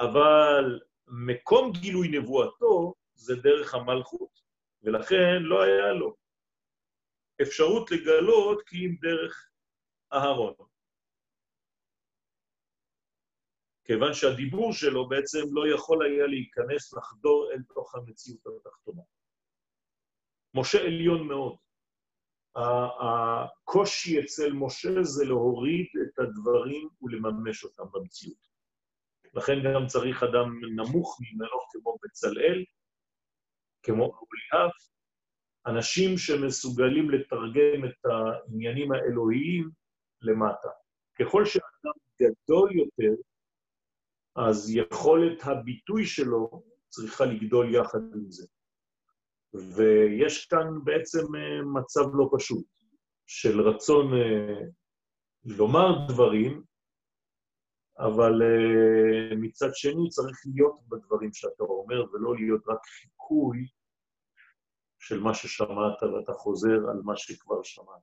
אבל מקום גילוי נבואתו זה דרך המלכות, ולכן לא היה לו אפשרות לגלות כי אם דרך אהרון. כיוון שהדיבור שלו בעצם לא יכול היה להיכנס, לחדור אל תוך המציאות התחתונה. משה עליון מאוד. הקושי אצל משה זה להוריד את הדברים ולממש אותם במציאות. לכן גם צריך אדם נמוך ממנו כמו בצלאל, כמו אוליאב, אנשים שמסוגלים לתרגם את העניינים האלוהיים למטה. ככל שאדם גדול יותר, אז יכולת הביטוי שלו צריכה לגדול יחד עם זה. ויש כאן בעצם אה, מצב לא פשוט של רצון אה, לומר דברים, אבל אה, מצד שני צריך להיות בדברים שאתה אומר, ולא להיות רק חיקוי של מה ששמעת ואתה חוזר על מה שכבר שמעת.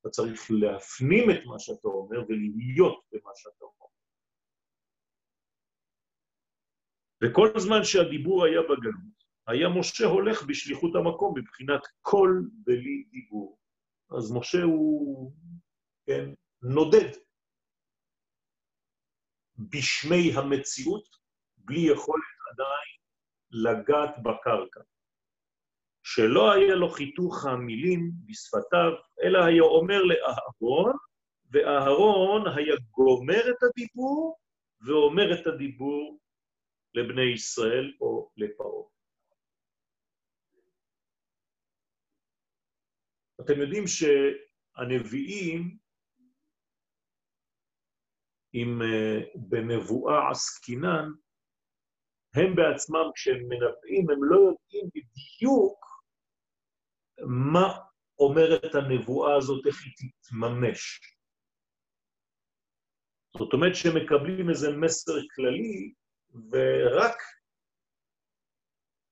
אתה צריך להפנים את מה שאתה אומר ולהיות במה שאתה אומר. וכל זמן שהדיבור היה בגלות, היה משה הולך בשליחות המקום מבחינת קול בלי דיבור. אז משה הוא, כן, נודד בשמי המציאות, בלי יכולת עדיין לגעת בקרקע. שלא היה לו חיתוך המילים בשפתיו, אלא היה אומר לאהרון, ואהרון היה גומר את הדיבור ואומר את הדיבור לבני ישראל או לפרעה. אתם יודעים שהנביאים, אם אה, בנבואה עסקינן, הם בעצמם, כשהם מנבאים, הם לא יודעים בדיוק מה אומרת הנבואה הזאת, איך היא תתממש. זאת אומרת שהם מקבלים איזה מסר כללי, ורק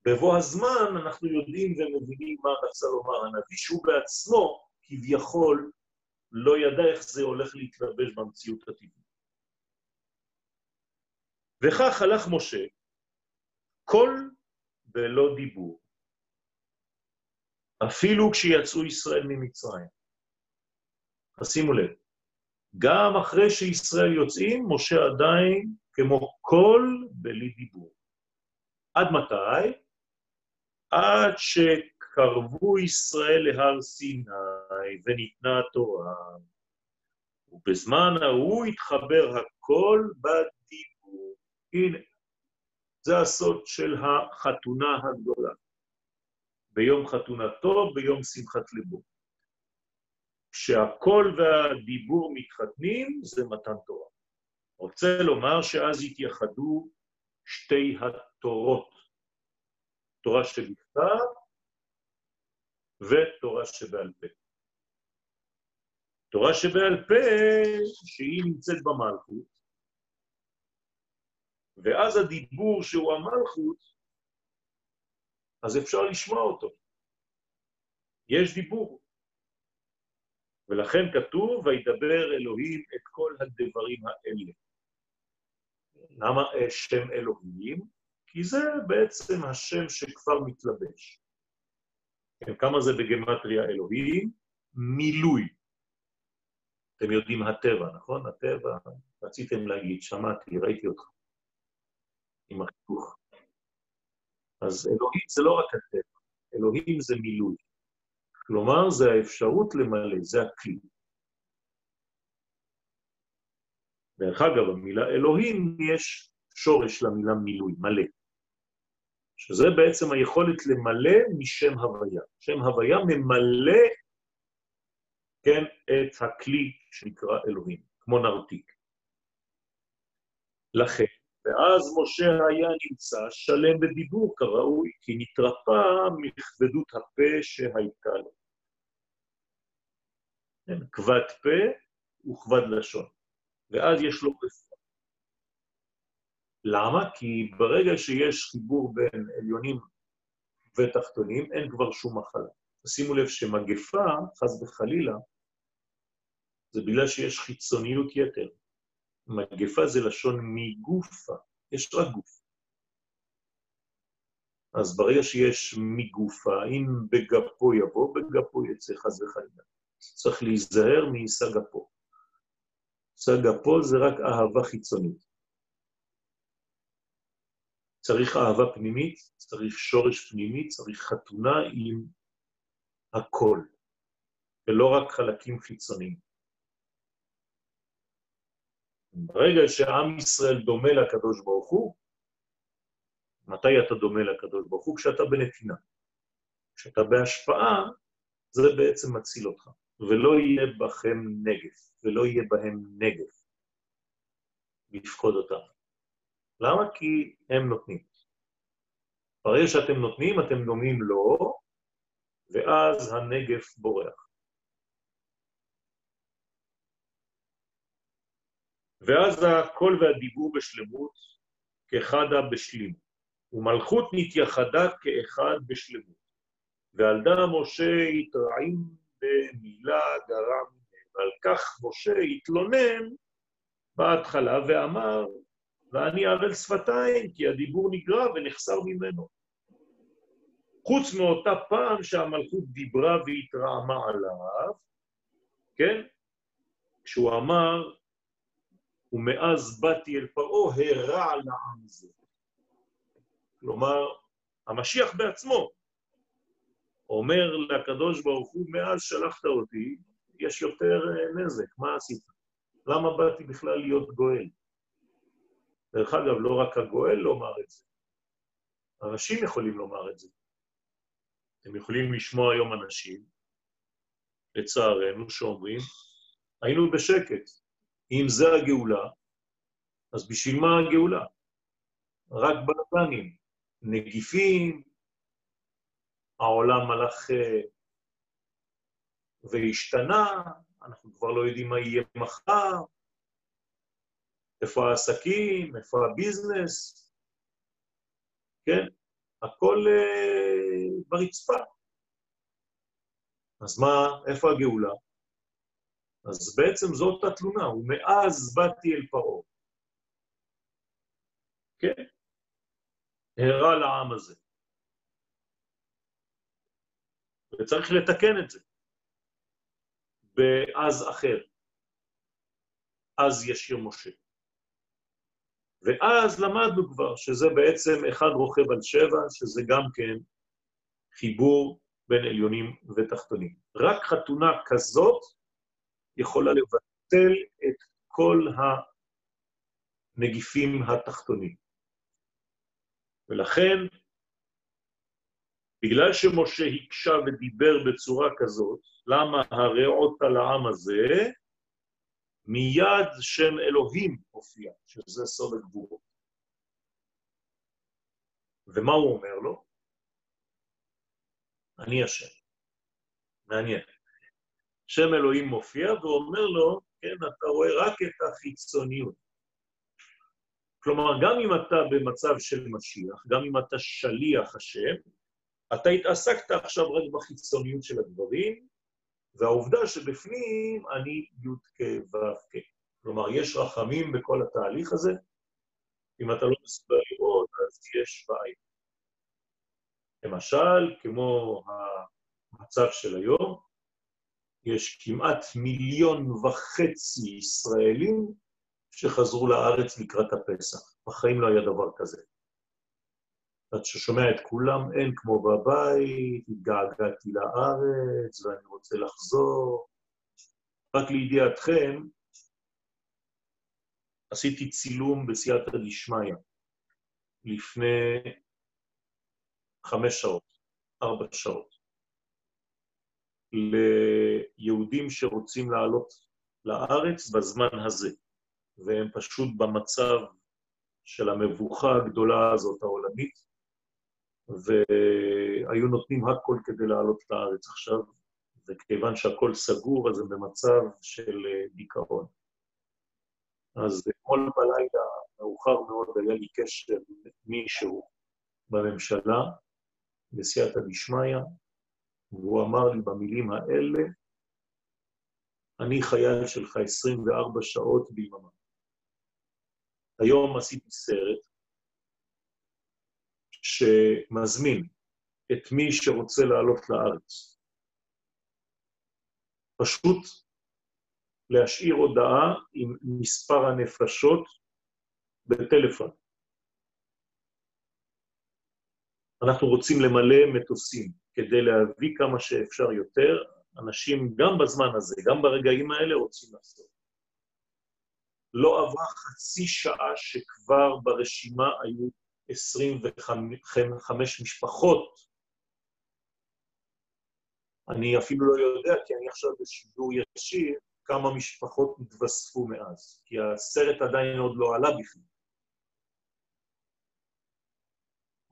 בבוא הזמן אנחנו יודעים ומבינים מה רצה לומר הנביא, שהוא בעצמו, כביכול, לא ידע איך זה הולך להתלבש במציאות הטבעית. וכך הלך משה, קול ולא דיבור, אפילו כשיצאו ישראל ממצרים. אז שימו לב, גם אחרי שישראל יוצאים, משה עדיין כמו קול בלי דיבור. עד מתי? עד שקרבו ישראל להר סיני וניתנה התורה, ובזמן ההוא התחבר הכל בדיבור. הנה, זה הסוד של החתונה הגדולה. ביום חתונתו, ביום שמחת ליבו. כשהקול והדיבור מתחתנים, זה מתן תורה. רוצה לומר שאז התייחדו שתי התורות, תורה שבכתב ותורה שבעל פה. תורה שבעל פה, שהיא נמצאת במלכות, ואז הדיבור שהוא המלכות, אז אפשר לשמוע אותו. יש דיבור. ולכן כתוב, וידבר אלוהים את כל הדברים האלה. למה שם אלוהים? כי זה בעצם השם שכבר מתלבש. כן, כמה זה בגמטריה אלוהים? מילוי. אתם יודעים הטבע, נכון? הטבע, רציתם להגיד, שמעתי, ראיתי אותך. עם החיתוך. אז אלוהים זה לא רק הטבע, אלוהים זה מילוי. כלומר, זה האפשרות למלא, זה הכלי. דרך אגב, במילה אלוהים יש שורש למילה מילוי, מלא. שזה בעצם היכולת למלא משם הוויה. שם הוויה ממלא, כן, את הכלי שנקרא אלוהים, כמו נרתיק. לכן, ואז משה היה נמצא שלם בדיבור כראוי, כי נתרפא מכבדות הפה שהייתה לו. כן, כבד פה וכבד לשון, ואז יש לו רפואה. למה? כי ברגע שיש חיבור בין עליונים ותחתונים, אין כבר שום מחלה. שימו לב שמגפה, חס וחלילה, זה בגלל שיש חיצוניות יתר. מגפה זה לשון מגופה, יש רק גוף. אז ברגע שיש מגופה, אם בגפו יבוא, בגפו יצא חס וחלילה. צריך להיזהר מסג אפו. סג אפו זה רק אהבה חיצונית. צריך אהבה פנימית, צריך שורש פנימי, צריך חתונה עם הכל, ולא רק חלקים חיצוניים. ברגע שעם ישראל דומה לקדוש ברוך הוא, מתי אתה דומה לקדוש ברוך הוא? כשאתה בנתינה. כשאתה בהשפעה, זה בעצם מציל אותך. ולא יהיה בכם נגף, ולא יהיה בהם נגף לפקוד אותם. למה? כי הם נותנים. ברגע שאתם נותנים, אתם דומים לו, ואז הנגף בורח. ואז הקול והדיבור בשלמות כאחדה בשלימות, ומלכות נתייחדה כאחד בשלמות. ועל דה משה יתרעים במילה גרם. ועל כך משה התלונן בהתחלה ואמר, ואני ערל שפתיים, כי הדיבור נגרע ונחסר ממנו. חוץ מאותה פעם שהמלכות דיברה והתרעמה עליו, כן? כשהוא אמר, ומאז באתי אל פרעה, הרע לעם זה. כלומר, המשיח בעצמו אומר לקדוש ברוך הוא, מאז שלחת אותי, יש יותר אה, נזק, מה עשית? למה באתי בכלל להיות גואל? דרך אגב, לא רק הגואל לומר את זה, אנשים יכולים לומר את זה. אתם יכולים לשמוע היום אנשים, לצערנו, שאומרים, היינו בשקט. אם זה הגאולה, אז בשביל מה הגאולה? רק בלבנים, נגיפים, העולם הלך אה, והשתנה, אנחנו כבר לא יודעים מה יהיה מחר, איפה העסקים, איפה הביזנס, כן? הכל uh, ברצפה. אז מה, איפה הגאולה? אז בעצם זאת התלונה, ומאז באתי אל פרעה. כן? הרע לעם הזה. וצריך לתקן את זה. באז אחר. אז ישיר משה. ואז למדנו כבר שזה בעצם אחד רוכב על שבע, שזה גם כן חיבור בין עליונים ותחתונים. רק חתונה כזאת יכולה לבטל את כל הנגיפים התחתונים. ולכן בגלל שמשה הקשה ודיבר בצורה כזאת, למה הרעות על העם הזה, מיד שם אלוהים הופיע, שזה סוד הגבורות. ומה הוא אומר לו? אני השם. מעניין. שם אלוהים מופיע ואומר לו, כן, אתה רואה רק את החיצוניות. כלומר, גם אם אתה במצב של משיח, גם אם אתה שליח השם, אתה התעסקת עכשיו רק בחיצוניות של הדברים, והעובדה שבפנים אני י' כ' ו' כ'. כלומר, יש רחמים בכל התהליך הזה. אם אתה לא מסוגל לראות, אז יש בעיה. למשל, כמו המצב של היום, יש כמעט מיליון וחצי ישראלים שחזרו לארץ לקראת הפסח. בחיים לא היה דבר כזה. עד ששומע את כולם, אין כמו בבית, התגעגעתי לארץ ואני רוצה לחזור. רק לידיעתכם, עשיתי צילום בסייעתא דשמיא לפני חמש שעות, ארבע שעות, ליהודים שרוצים לעלות לארץ בזמן הזה, והם פשוט במצב של המבוכה הגדולה הזאת העולמית, והיו נותנים הכל כדי לעלות לארץ עכשיו, וכיוון שהכל סגור, אז הם במצב של דיכאון. אז אתמול בלילה, מאוחר מאוד, היה לי קשר עם מישהו בממשלה, בסייעתא דשמיא, והוא אמר לי במילים האלה, אני חייל שלך 24 שעות ביממה. היום עשיתי סרט שמזמין את מי שרוצה לעלות לארץ. פשוט להשאיר הודעה עם מספר הנפשות בטלפון. אנחנו רוצים למלא מטוסים כדי להביא כמה שאפשר יותר, אנשים גם בזמן הזה, גם ברגעים האלה, רוצים לעשות. לא עברה חצי שעה שכבר ברשימה היו 25 משפחות. אני אפילו לא יודע, כי אני עכשיו בשידור ישיר, כמה משפחות התווספו מאז, כי הסרט עדיין עוד לא עלה בכלל.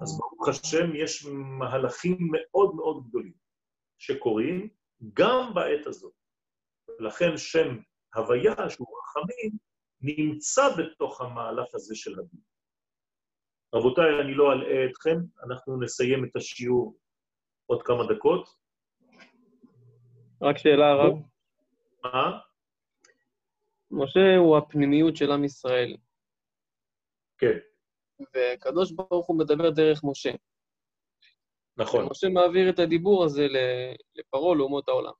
אז ברוך השם, יש מהלכים מאוד מאוד גדולים שקורים גם בעת הזאת. ולכן שם הוויה, שהוא רחמים, נמצא בתוך המהלך הזה של הדין. רבותיי, אני לא אלאה אתכם, אנחנו נסיים את השיעור עוד כמה דקות. רק שאלה, הרב. מה? משה הוא הפנימיות של עם ישראל. כן. וקדוש ברוך הוא מדבר דרך משה. נכון. משה מעביר את הדיבור הזה לפרעה, לאומות העולם.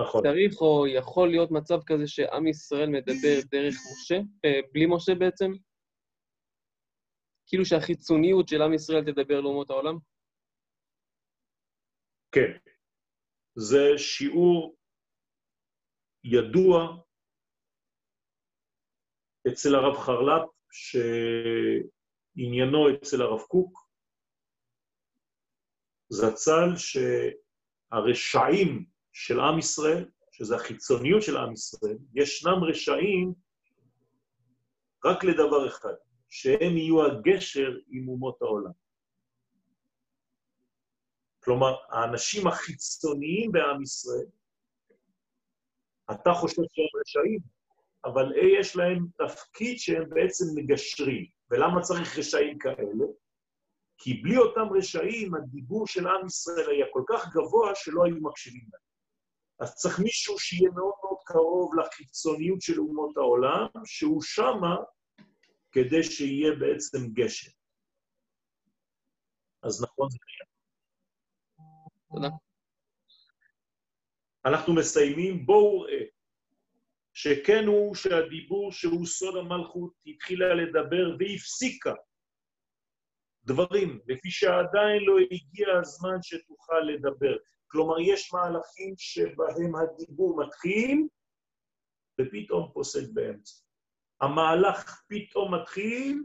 נכון. צריך או יכול להיות מצב כזה שעם ישראל מדבר דרך משה, אה, בלי משה בעצם? כאילו שהחיצוניות של עם ישראל תדבר לאומות העולם? כן. זה שיעור ידוע אצל הרב חרל"פ, שעניינו אצל הרב קוק, זצ"ל שהרשעים של עם ישראל, שזה החיצוניות של עם ישראל, ישנם רשעים רק לדבר אחד, שהם יהיו הגשר עם אומות העולם. כלומר, האנשים החיצוניים בעם ישראל, אתה חושב שהם רשעים, אבל יש להם תפקיד שהם בעצם מגשרים. ולמה צריך רשעים כאלה? כי בלי אותם רשעים, הדיבור של עם ישראל היה כל כך גבוה שלא היו מקשיבים להם. אז צריך מישהו שיהיה מאוד מאוד קרוב לחיצוניות של אומות העולם, שהוא שמה כדי שיהיה בעצם גשר. אז נכון, זה קיים. תודה. אנחנו מסיימים, בואו ראה, שכן הוא שהדיבור שהוא סוד המלכות התחילה לדבר והפסיקה דברים, לפי שעדיין לא הגיע הזמן שתוכל לדבר. כלומר, יש מהלכים שבהם הדיבור מתחיל ופתאום פוסק באמצע. המהלך פתאום מתחיל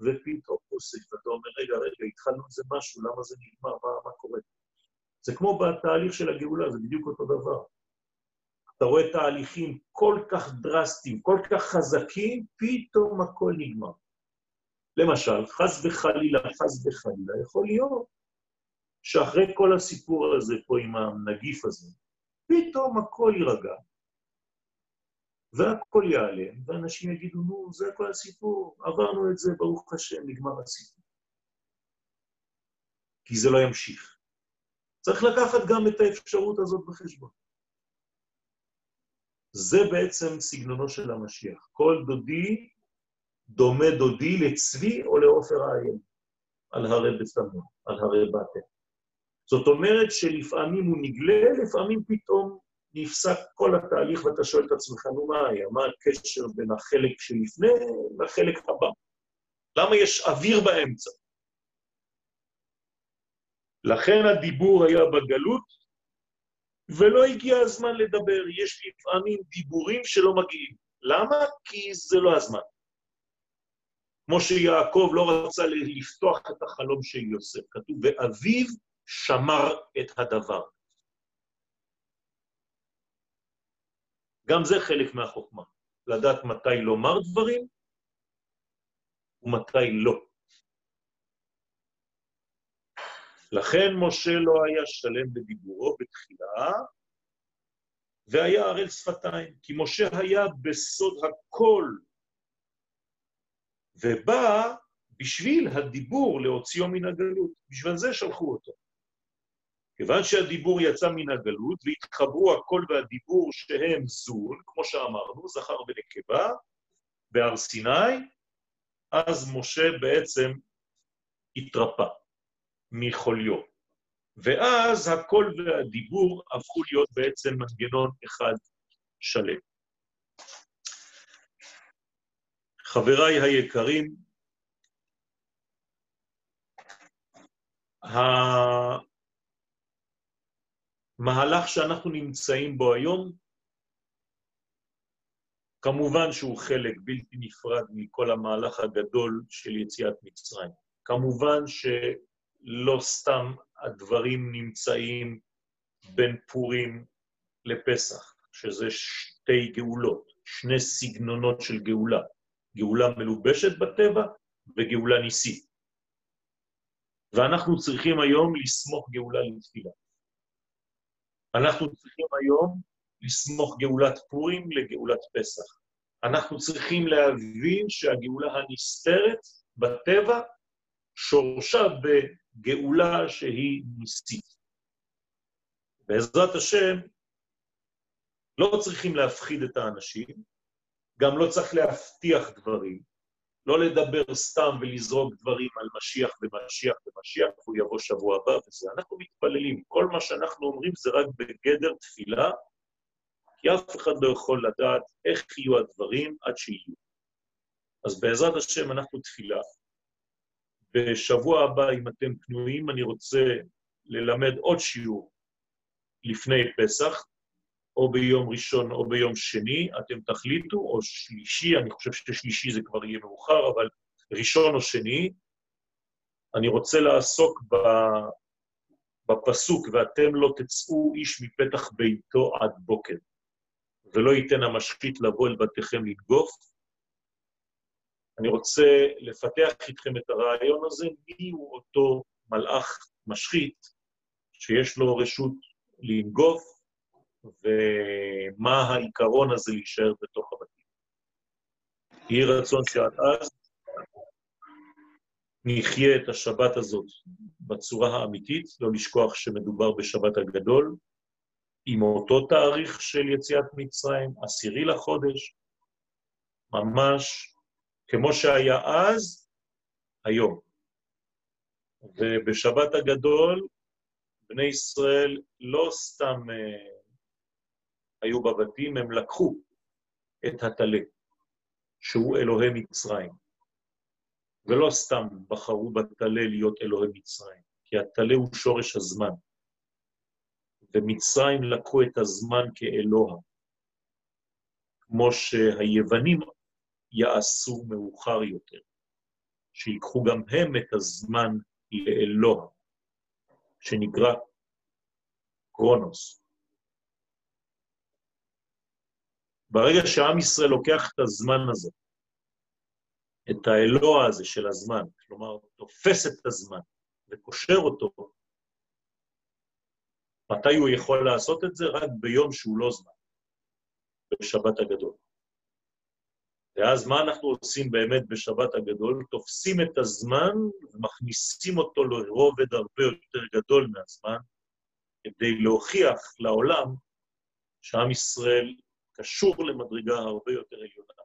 ופתאום אוסף, ואתה אומר, רגע, רגע, התחלנו איזה משהו, למה זה נגמר, מה, מה קורה? זה כמו בתהליך של הגאולה, זה בדיוק אותו דבר. אתה רואה תהליכים כל כך דרסטיים, כל כך חזקים, פתאום הכל נגמר. למשל, חס וחלילה, חס וחלילה, יכול להיות שאחרי כל הסיפור הזה פה עם הנגיף הזה, פתאום הכל יירגע, והכל ייעלם, ואנשים יגידו, נו, זה כל הסיפור, עברנו את זה, ברוך השם, נגמר הסיפור. כי זה לא ימשיך. צריך לקחת גם את האפשרות הזאת בחשבון. זה בעצם סגנונו של המשיח. כל דודי דומה דודי לצבי או לעופר האיים, על הרי בסמו, על הרי בטן. זאת אומרת שלפעמים הוא נגלה, לפעמים פתאום נפסק כל התהליך ואתה שואל את עצמך, נו מה היה? מה הקשר בין החלק שלפני לחלק הבא? למה יש אוויר באמצע? לכן הדיבור היה בגלות, ולא הגיע הזמן לדבר. יש לפעמים דיבורים שלא מגיעים. למה? כי זה לא הזמן. כמו שיעקב לא רצה לפתוח את החלום של יוסף. כתוב, ואביו שמר את הדבר. גם זה חלק מהחוכמה, לדעת מתי לומר דברים ומתי לא. לכן משה לא היה שלם בדיבורו בתחילה, והיה ערל שפתיים, כי משה היה בסוד הכל, ובא בשביל הדיבור להוציאו מן הגלות, בשביל זה שלחו אותו. כיוון שהדיבור יצא מן הגלות והתחברו הכל והדיבור שהם זון, כמו שאמרנו, זכר ונקבה, בהר סיני, אז משה בעצם התרפא מחוליו. ואז הקול והדיבור הפכו להיות בעצם מנגנון אחד שלם. חבריי היקרים, המהלך שאנחנו נמצאים בו היום, כמובן שהוא חלק בלתי נפרד מכל המהלך הגדול של יציאת מצרים. כמובן שלא סתם הדברים נמצאים בין פורים לפסח, שזה שתי גאולות, שני סגנונות של גאולה, גאולה מלובשת בטבע וגאולה ניסית. ואנחנו צריכים היום לסמוך גאולה לתפילה. אנחנו צריכים היום לסמוך גאולת פורים לגאולת פסח. אנחנו צריכים להבין שהגאולה הנסתרת בטבע שורשה בגאולה שהיא ניסית. בעזרת השם, לא צריכים להפחיד את האנשים, גם לא צריך להבטיח דברים, לא לדבר סתם ולזרוק דברים על משיח ומשיח ומשיח, והוא יבוא שבוע הבא וזה. אנחנו מתפללים, כל מה שאנחנו אומרים זה רק בגדר תפילה, כי אף אחד לא יכול לדעת איך יהיו הדברים עד שיהיו. אז בעזרת השם אנחנו תפילה. בשבוע הבא, אם אתם פנויים, אני רוצה ללמד עוד שיעור לפני פסח, או ביום ראשון או ביום שני, אתם תחליטו, או שלישי, אני חושב ששלישי זה כבר יהיה מאוחר, אבל ראשון או שני, אני רוצה לעסוק בפסוק, ואתם לא תצאו איש מפתח ביתו עד בוקר, ולא ייתן המשחית לבוא אל בתיכם לדגוף. אני רוצה לפתח איתכם את הרעיון הזה, מי הוא אותו מלאך משחית שיש לו רשות לנגוף, ומה העיקרון הזה להישאר בתוך הבתים. יהי רצון שעד אז נחיה את השבת הזאת בצורה האמיתית, לא לשכוח שמדובר בשבת הגדול, עם אותו תאריך של יציאת מצרים, עשירי לחודש, ממש כמו שהיה אז, היום. ובשבת הגדול, בני ישראל לא סתם אה, היו בבתים, הם לקחו את הטלה, שהוא אלוהי מצרים. ולא סתם בחרו בטלה להיות אלוהי מצרים, כי הטלה הוא שורש הזמן. ומצרים לקחו את הזמן כאלוה, כמו שהיוונים יעשו מאוחר יותר, שיקחו גם הם את הזמן לאלוה, שנקרא קרונוס. ברגע שעם ישראל לוקח את הזמן הזה, את האלוה הזה של הזמן, כלומר, תופס את הזמן וקושר אותו, מתי הוא יכול לעשות את זה? רק ביום שהוא לא זמן, בשבת הגדול. ואז מה אנחנו עושים באמת בשבת הגדול? תופסים את הזמן ומכניסים אותו לרובד הרבה יותר גדול מהזמן, כדי להוכיח לעולם שעם ישראל קשור למדרגה הרבה יותר עליונה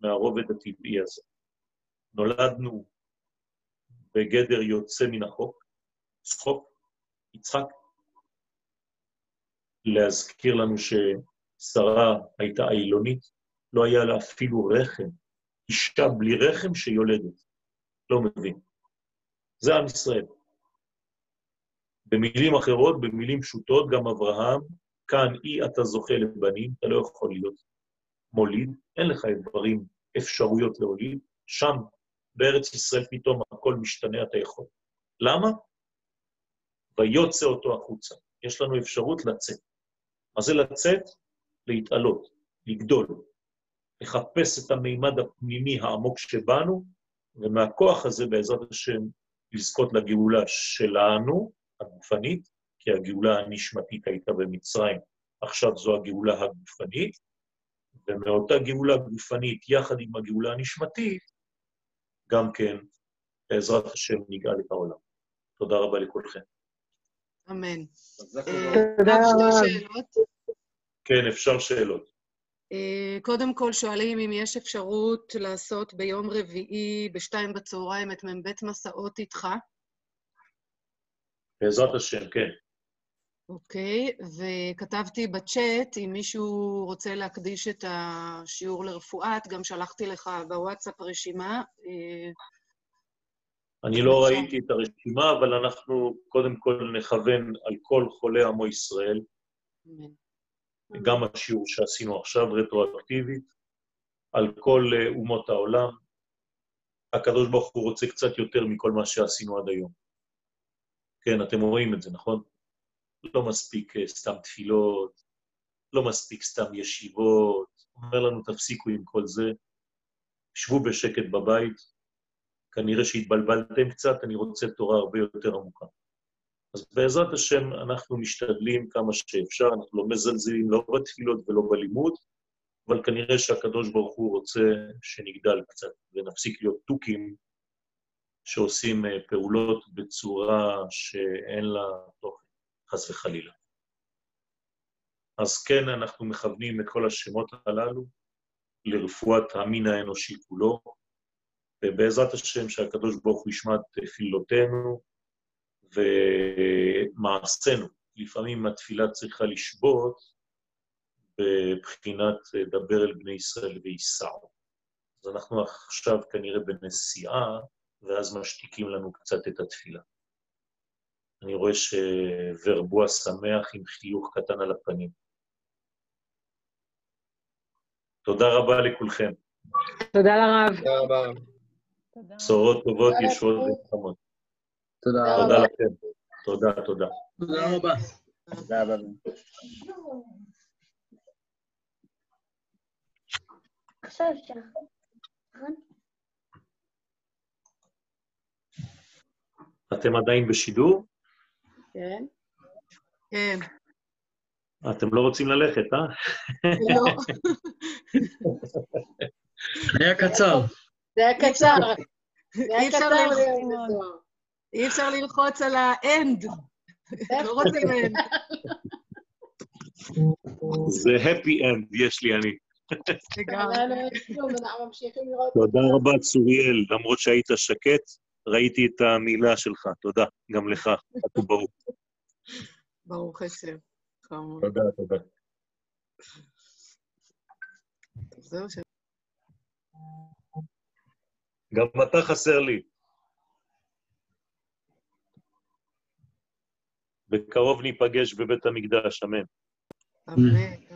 מהרובד הטבעי הזה. נולדנו בגדר יוצא מן החוק, צחוק, יצחק, להזכיר לנו ששרה הייתה אילונית, לא היה לה אפילו רחם. אישה בלי רחם שיולדת. לא מבין. זה עם ישראל. במילים אחרות, במילים פשוטות, גם אברהם, כאן אי אתה זוכה לבנים, אתה לא יכול להיות מוליד, אין לך דברים, אפשרויות להוליד, שם, בארץ ישראל, פתאום הכל משתנה, אתה יכול. למה? ויוצא אותו החוצה. יש לנו אפשרות לצאת. מה זה לצאת? להתעלות, לגדול, לחפש את המימד הפנימי העמוק שבנו, ומהכוח הזה, בעזרת השם, לזכות לגאולה שלנו, הגופנית, כי הגאולה הנשמתית הייתה במצרים, עכשיו זו הגאולה הגופנית, ומאותה גאולה גופנית, יחד עם הגאולה הנשמתית, גם כן, בעזרת השם, נגאל את העולם. תודה רבה לכולכם. אמן. תודה רבה. כן, אפשר שאלות. אה, קודם כל שואלים אם יש אפשרות לעשות ביום רביעי בשתיים בצהריים את מ"ב מסעות איתך. בעזרת השם, כן. אוקיי, וכתבתי בצ'אט, אם מישהו רוצה להקדיש את השיעור לרפואת, גם שלחתי לך בוואטסאפ רשימה. אה, אני לא ראיתי את הרשימה, אבל אנחנו קודם כל נכוון על כל חולי עמו ישראל. אמן. גם השיעור שעשינו עכשיו, רטרואקטיבית, על כל אה, אומות העולם. הקדוש ברוך הוא רוצה קצת יותר מכל מה שעשינו עד היום. כן, אתם רואים את זה, נכון? לא מספיק אה, סתם תפילות, לא מספיק סתם ישיבות, אומר לנו, תפסיקו עם כל זה, שבו בשקט בבית, כנראה שהתבלבלתם קצת, אני רוצה תורה הרבה יותר עמוקה. אז בעזרת השם אנחנו משתדלים כמה שאפשר, אנחנו לא מזלזלים לא בתפילות ולא בלימוד, אבל כנראה שהקדוש ברוך הוא רוצה שנגדל קצת ונפסיק להיות תוכים שעושים אה, פעולות בצורה שאין לה תוכן, חס וחלילה. אז כן, אנחנו מכוונים את כל השמות הללו לרפואת המין האנושי כולו, ובעזרת השם שהקדוש ברוך הוא ישמע תפילותינו, ומעשינו. לפעמים התפילה צריכה לשבות בבחינת דבר אל בני ישראל וייסעו. אז אנחנו עכשיו כנראה בנסיעה, ואז משתיקים לנו קצת את התפילה. אני רואה שוורבוע שמח עם חיוך קטן על הפנים. תודה רבה לכולכם. תודה לרב. תודה רבה. בשורות טובות, ישועות וחמות. תודה תודה רבה. לכם. תודה, תודה. תודה רבה. תודה רבה. עכשיו אפשר. אתם עדיין בשידור? כן. כן, אתם לא רוצים ללכת, אה? לא. היה קצר. זה היה קצר. זה היה קצר. אי אפשר ללחוץ על האנד. לא רוצים אנד. זה happy end, יש לי אני. תודה רבה, צוריאל. למרות שהיית שקט, ראיתי את המילה שלך. תודה. גם לך, חתום ברוך. ברוך השם. תודה, תודה. גם אתה חסר לי. בקרוב ניפגש בבית המקדש, אמן. אמן.